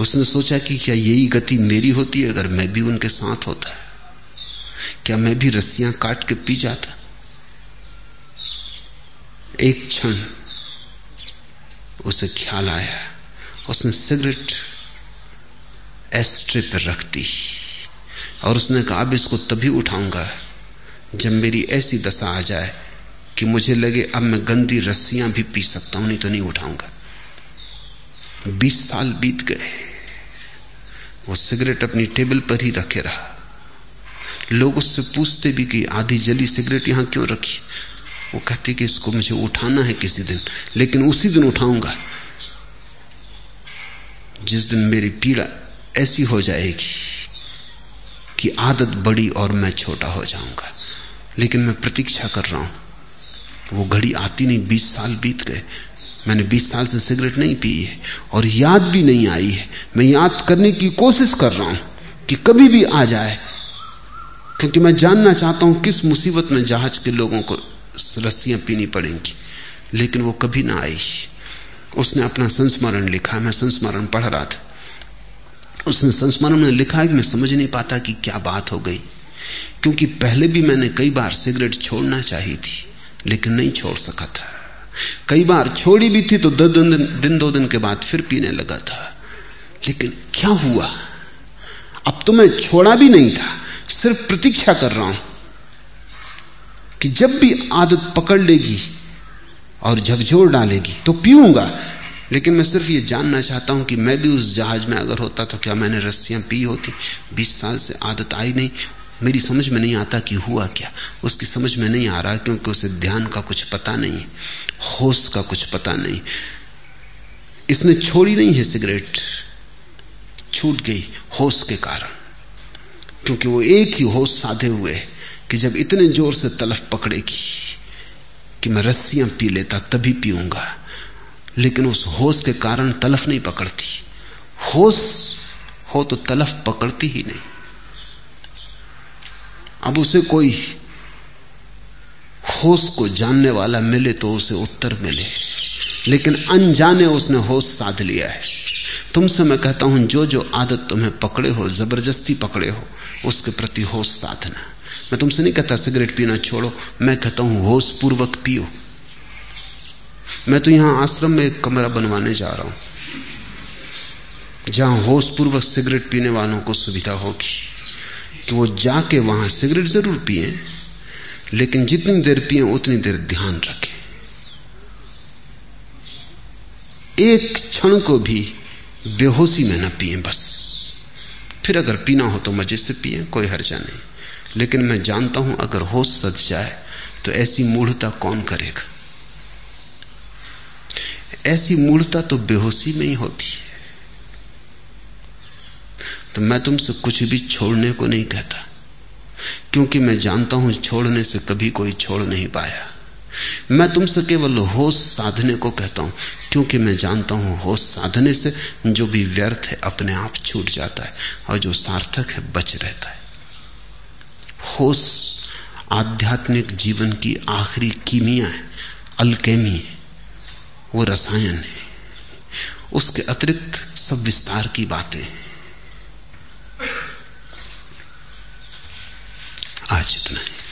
उसने सोचा कि क्या यही गति मेरी होती है अगर मैं भी उनके साथ होता। क्या मैं भी रस्सियाँ काट के पी जाता। एक क्षण उसे ख्याल आया। उसने सिगरेट एस्ट्रे पर रख दी और उसने कहा, अब इसको तभी उठाऊँगा जब मेरी ऐसी दशा आ जाए कि मुझे लगे अब मैं गंदी रस्सियाँ भी पी सकता हूँ, नहीं तो नहीं उठाऊँगा। बीस साल बीत गए। वो सिगरेट अपनी टेबल पर ही रखे रहा। लोग उससे पूछते भी कि आधी जली सिगरेट यहाँ क्यों रखी? वो कहते कि इसको मुझे उठाना है किसी दिन, लेकिन उसी दिन उठाऊँगा। जिस दिन मेरी पीड़ा ऐसी हो जाएगी कि आदत बड़ी और मैं छोटा हो जाऊँगा। लेकिन मैं प्रतीक्षा कर रहा हूँ वो घड़ी आती नहीं, बीस साल बीत गए। मैंने बीस साल से सिगरेट नहीं पी है और याद भी नहीं आई है। मैं याद करने की कोशिश कर रहा हूँ कि कभी भी आ जाए, क्योंकि मैं जानना चाहता हूँ किस मुसीबत में जहाज़ के लोगों को रस्सियाँ पीनी पड़ेंगी, लेकिन वो कभी ना आई। उसने अपना संस्मरण लिखा, मैं संस्मरण पढ़ रहा था। उसने संस्मरण में लिखा है कि मैं समझ नहीं पाता कि क्या बात हो गई, क्योंकि पहले भी मैंने कई बार सिगरेट छोड़ना चाहिए थी। लेकिन नहीं छोड़ सका था। कई बार छोड़ी भी थी तो दो दिन, दिन दो दिन के बाद फिर पीने लगा था। लेकिन क्या हुआ? अब तो मैं छोड़ा भी नहीं था सिर्फ़ प्रतीक्षा कर रहा हूँ कि जब भी आदत पकड़ लेगी और झकझोर डालेगी तो पीऊँगा। लेकिन मैं सिर्फ़ ये जानना चाहता हूँ कि मैं भी उस जहाज़ में अगर होता तो क्या मैंने रस्सियाँ पी होती? बीस साल से आदत आई नहीं। मेरी समझ में नहीं आता कि हुआ क्या। उसकी समझ में नहीं आ रहा क्योंकि उसे ध्यान का कुछ पता नहीं, होश का कुछ पता नहीं। इसने छोड़ी नहीं है सिगरेट। छूट गई होश के कारण। क्योंकि वो एक ही होश साधे हुए कि जब इतने ज़ोर से तलफ पकड़ेगी कि मैं रस्सियाँ पी लेता तभी पीऊँगा। लेकिन उस होश के कारण तलफ नहीं पकड़ती। होश हो तो तलफ पकड़ती ही नहीं। अब उसे कोई होश को जानने वाला मिले तो उसे उत्तर मिले। लेकिन अनजाने उसने होश साध लिया है। तुमसे मैं कहता हूँ जो जो आदत तुम्हें पकड़े हो, ज़बरदस्ती पकड़े हो, उसके प्रति होश साधना। मैं तुमसे नहीं कहता, सिगरेट पीना छोड़ो। मैं कहता हूँ होश पूर्वक पियो। मैं तो यहाँ आश्रम में एक कमरा बनवाने जा रहा हूँ, जहाँ होश पूर्वक सिगरेट पीने वालों को सुविधा होगी। कि वो जाके वहाँ सिगरेट ज़रूर पिए, लेकिन जितनी देर पिए उतनी देर ध्यान रखें। एक क्षण को भी बेहोशी में न पिए बस। फिर अगर पीना हो तो मज़े से पिए, कोई हर्जा नहीं। लेकिन मैं जानता हूँ, अगर होश सज जाए तो ऐसी मूढ़ता कौन करेगा? ऐसी मूढ़ता तो बेहोशी में ही होती है। तो मैं तुमसे कुछ भी छोड़ने को नहीं कहता, क्योंकि मैं जानता हूँ छोड़ने से कभी कोई छोड़ नहीं पाया। मैं तुमसे केवल होश साधने को कहता हूँ, क्योंकि मैं जानता हूँ होश साधने से जो भी व्यर्थ है अपने आप छूट जाता है और जो सार्थक है बच रहता है। होश आध्यात्मिक जीवन की आखिरी कीमिया है, अल्केमी है, वो रसायन है। उसके अतिरिक्त सब विस्तार की बातें आज इतना ही।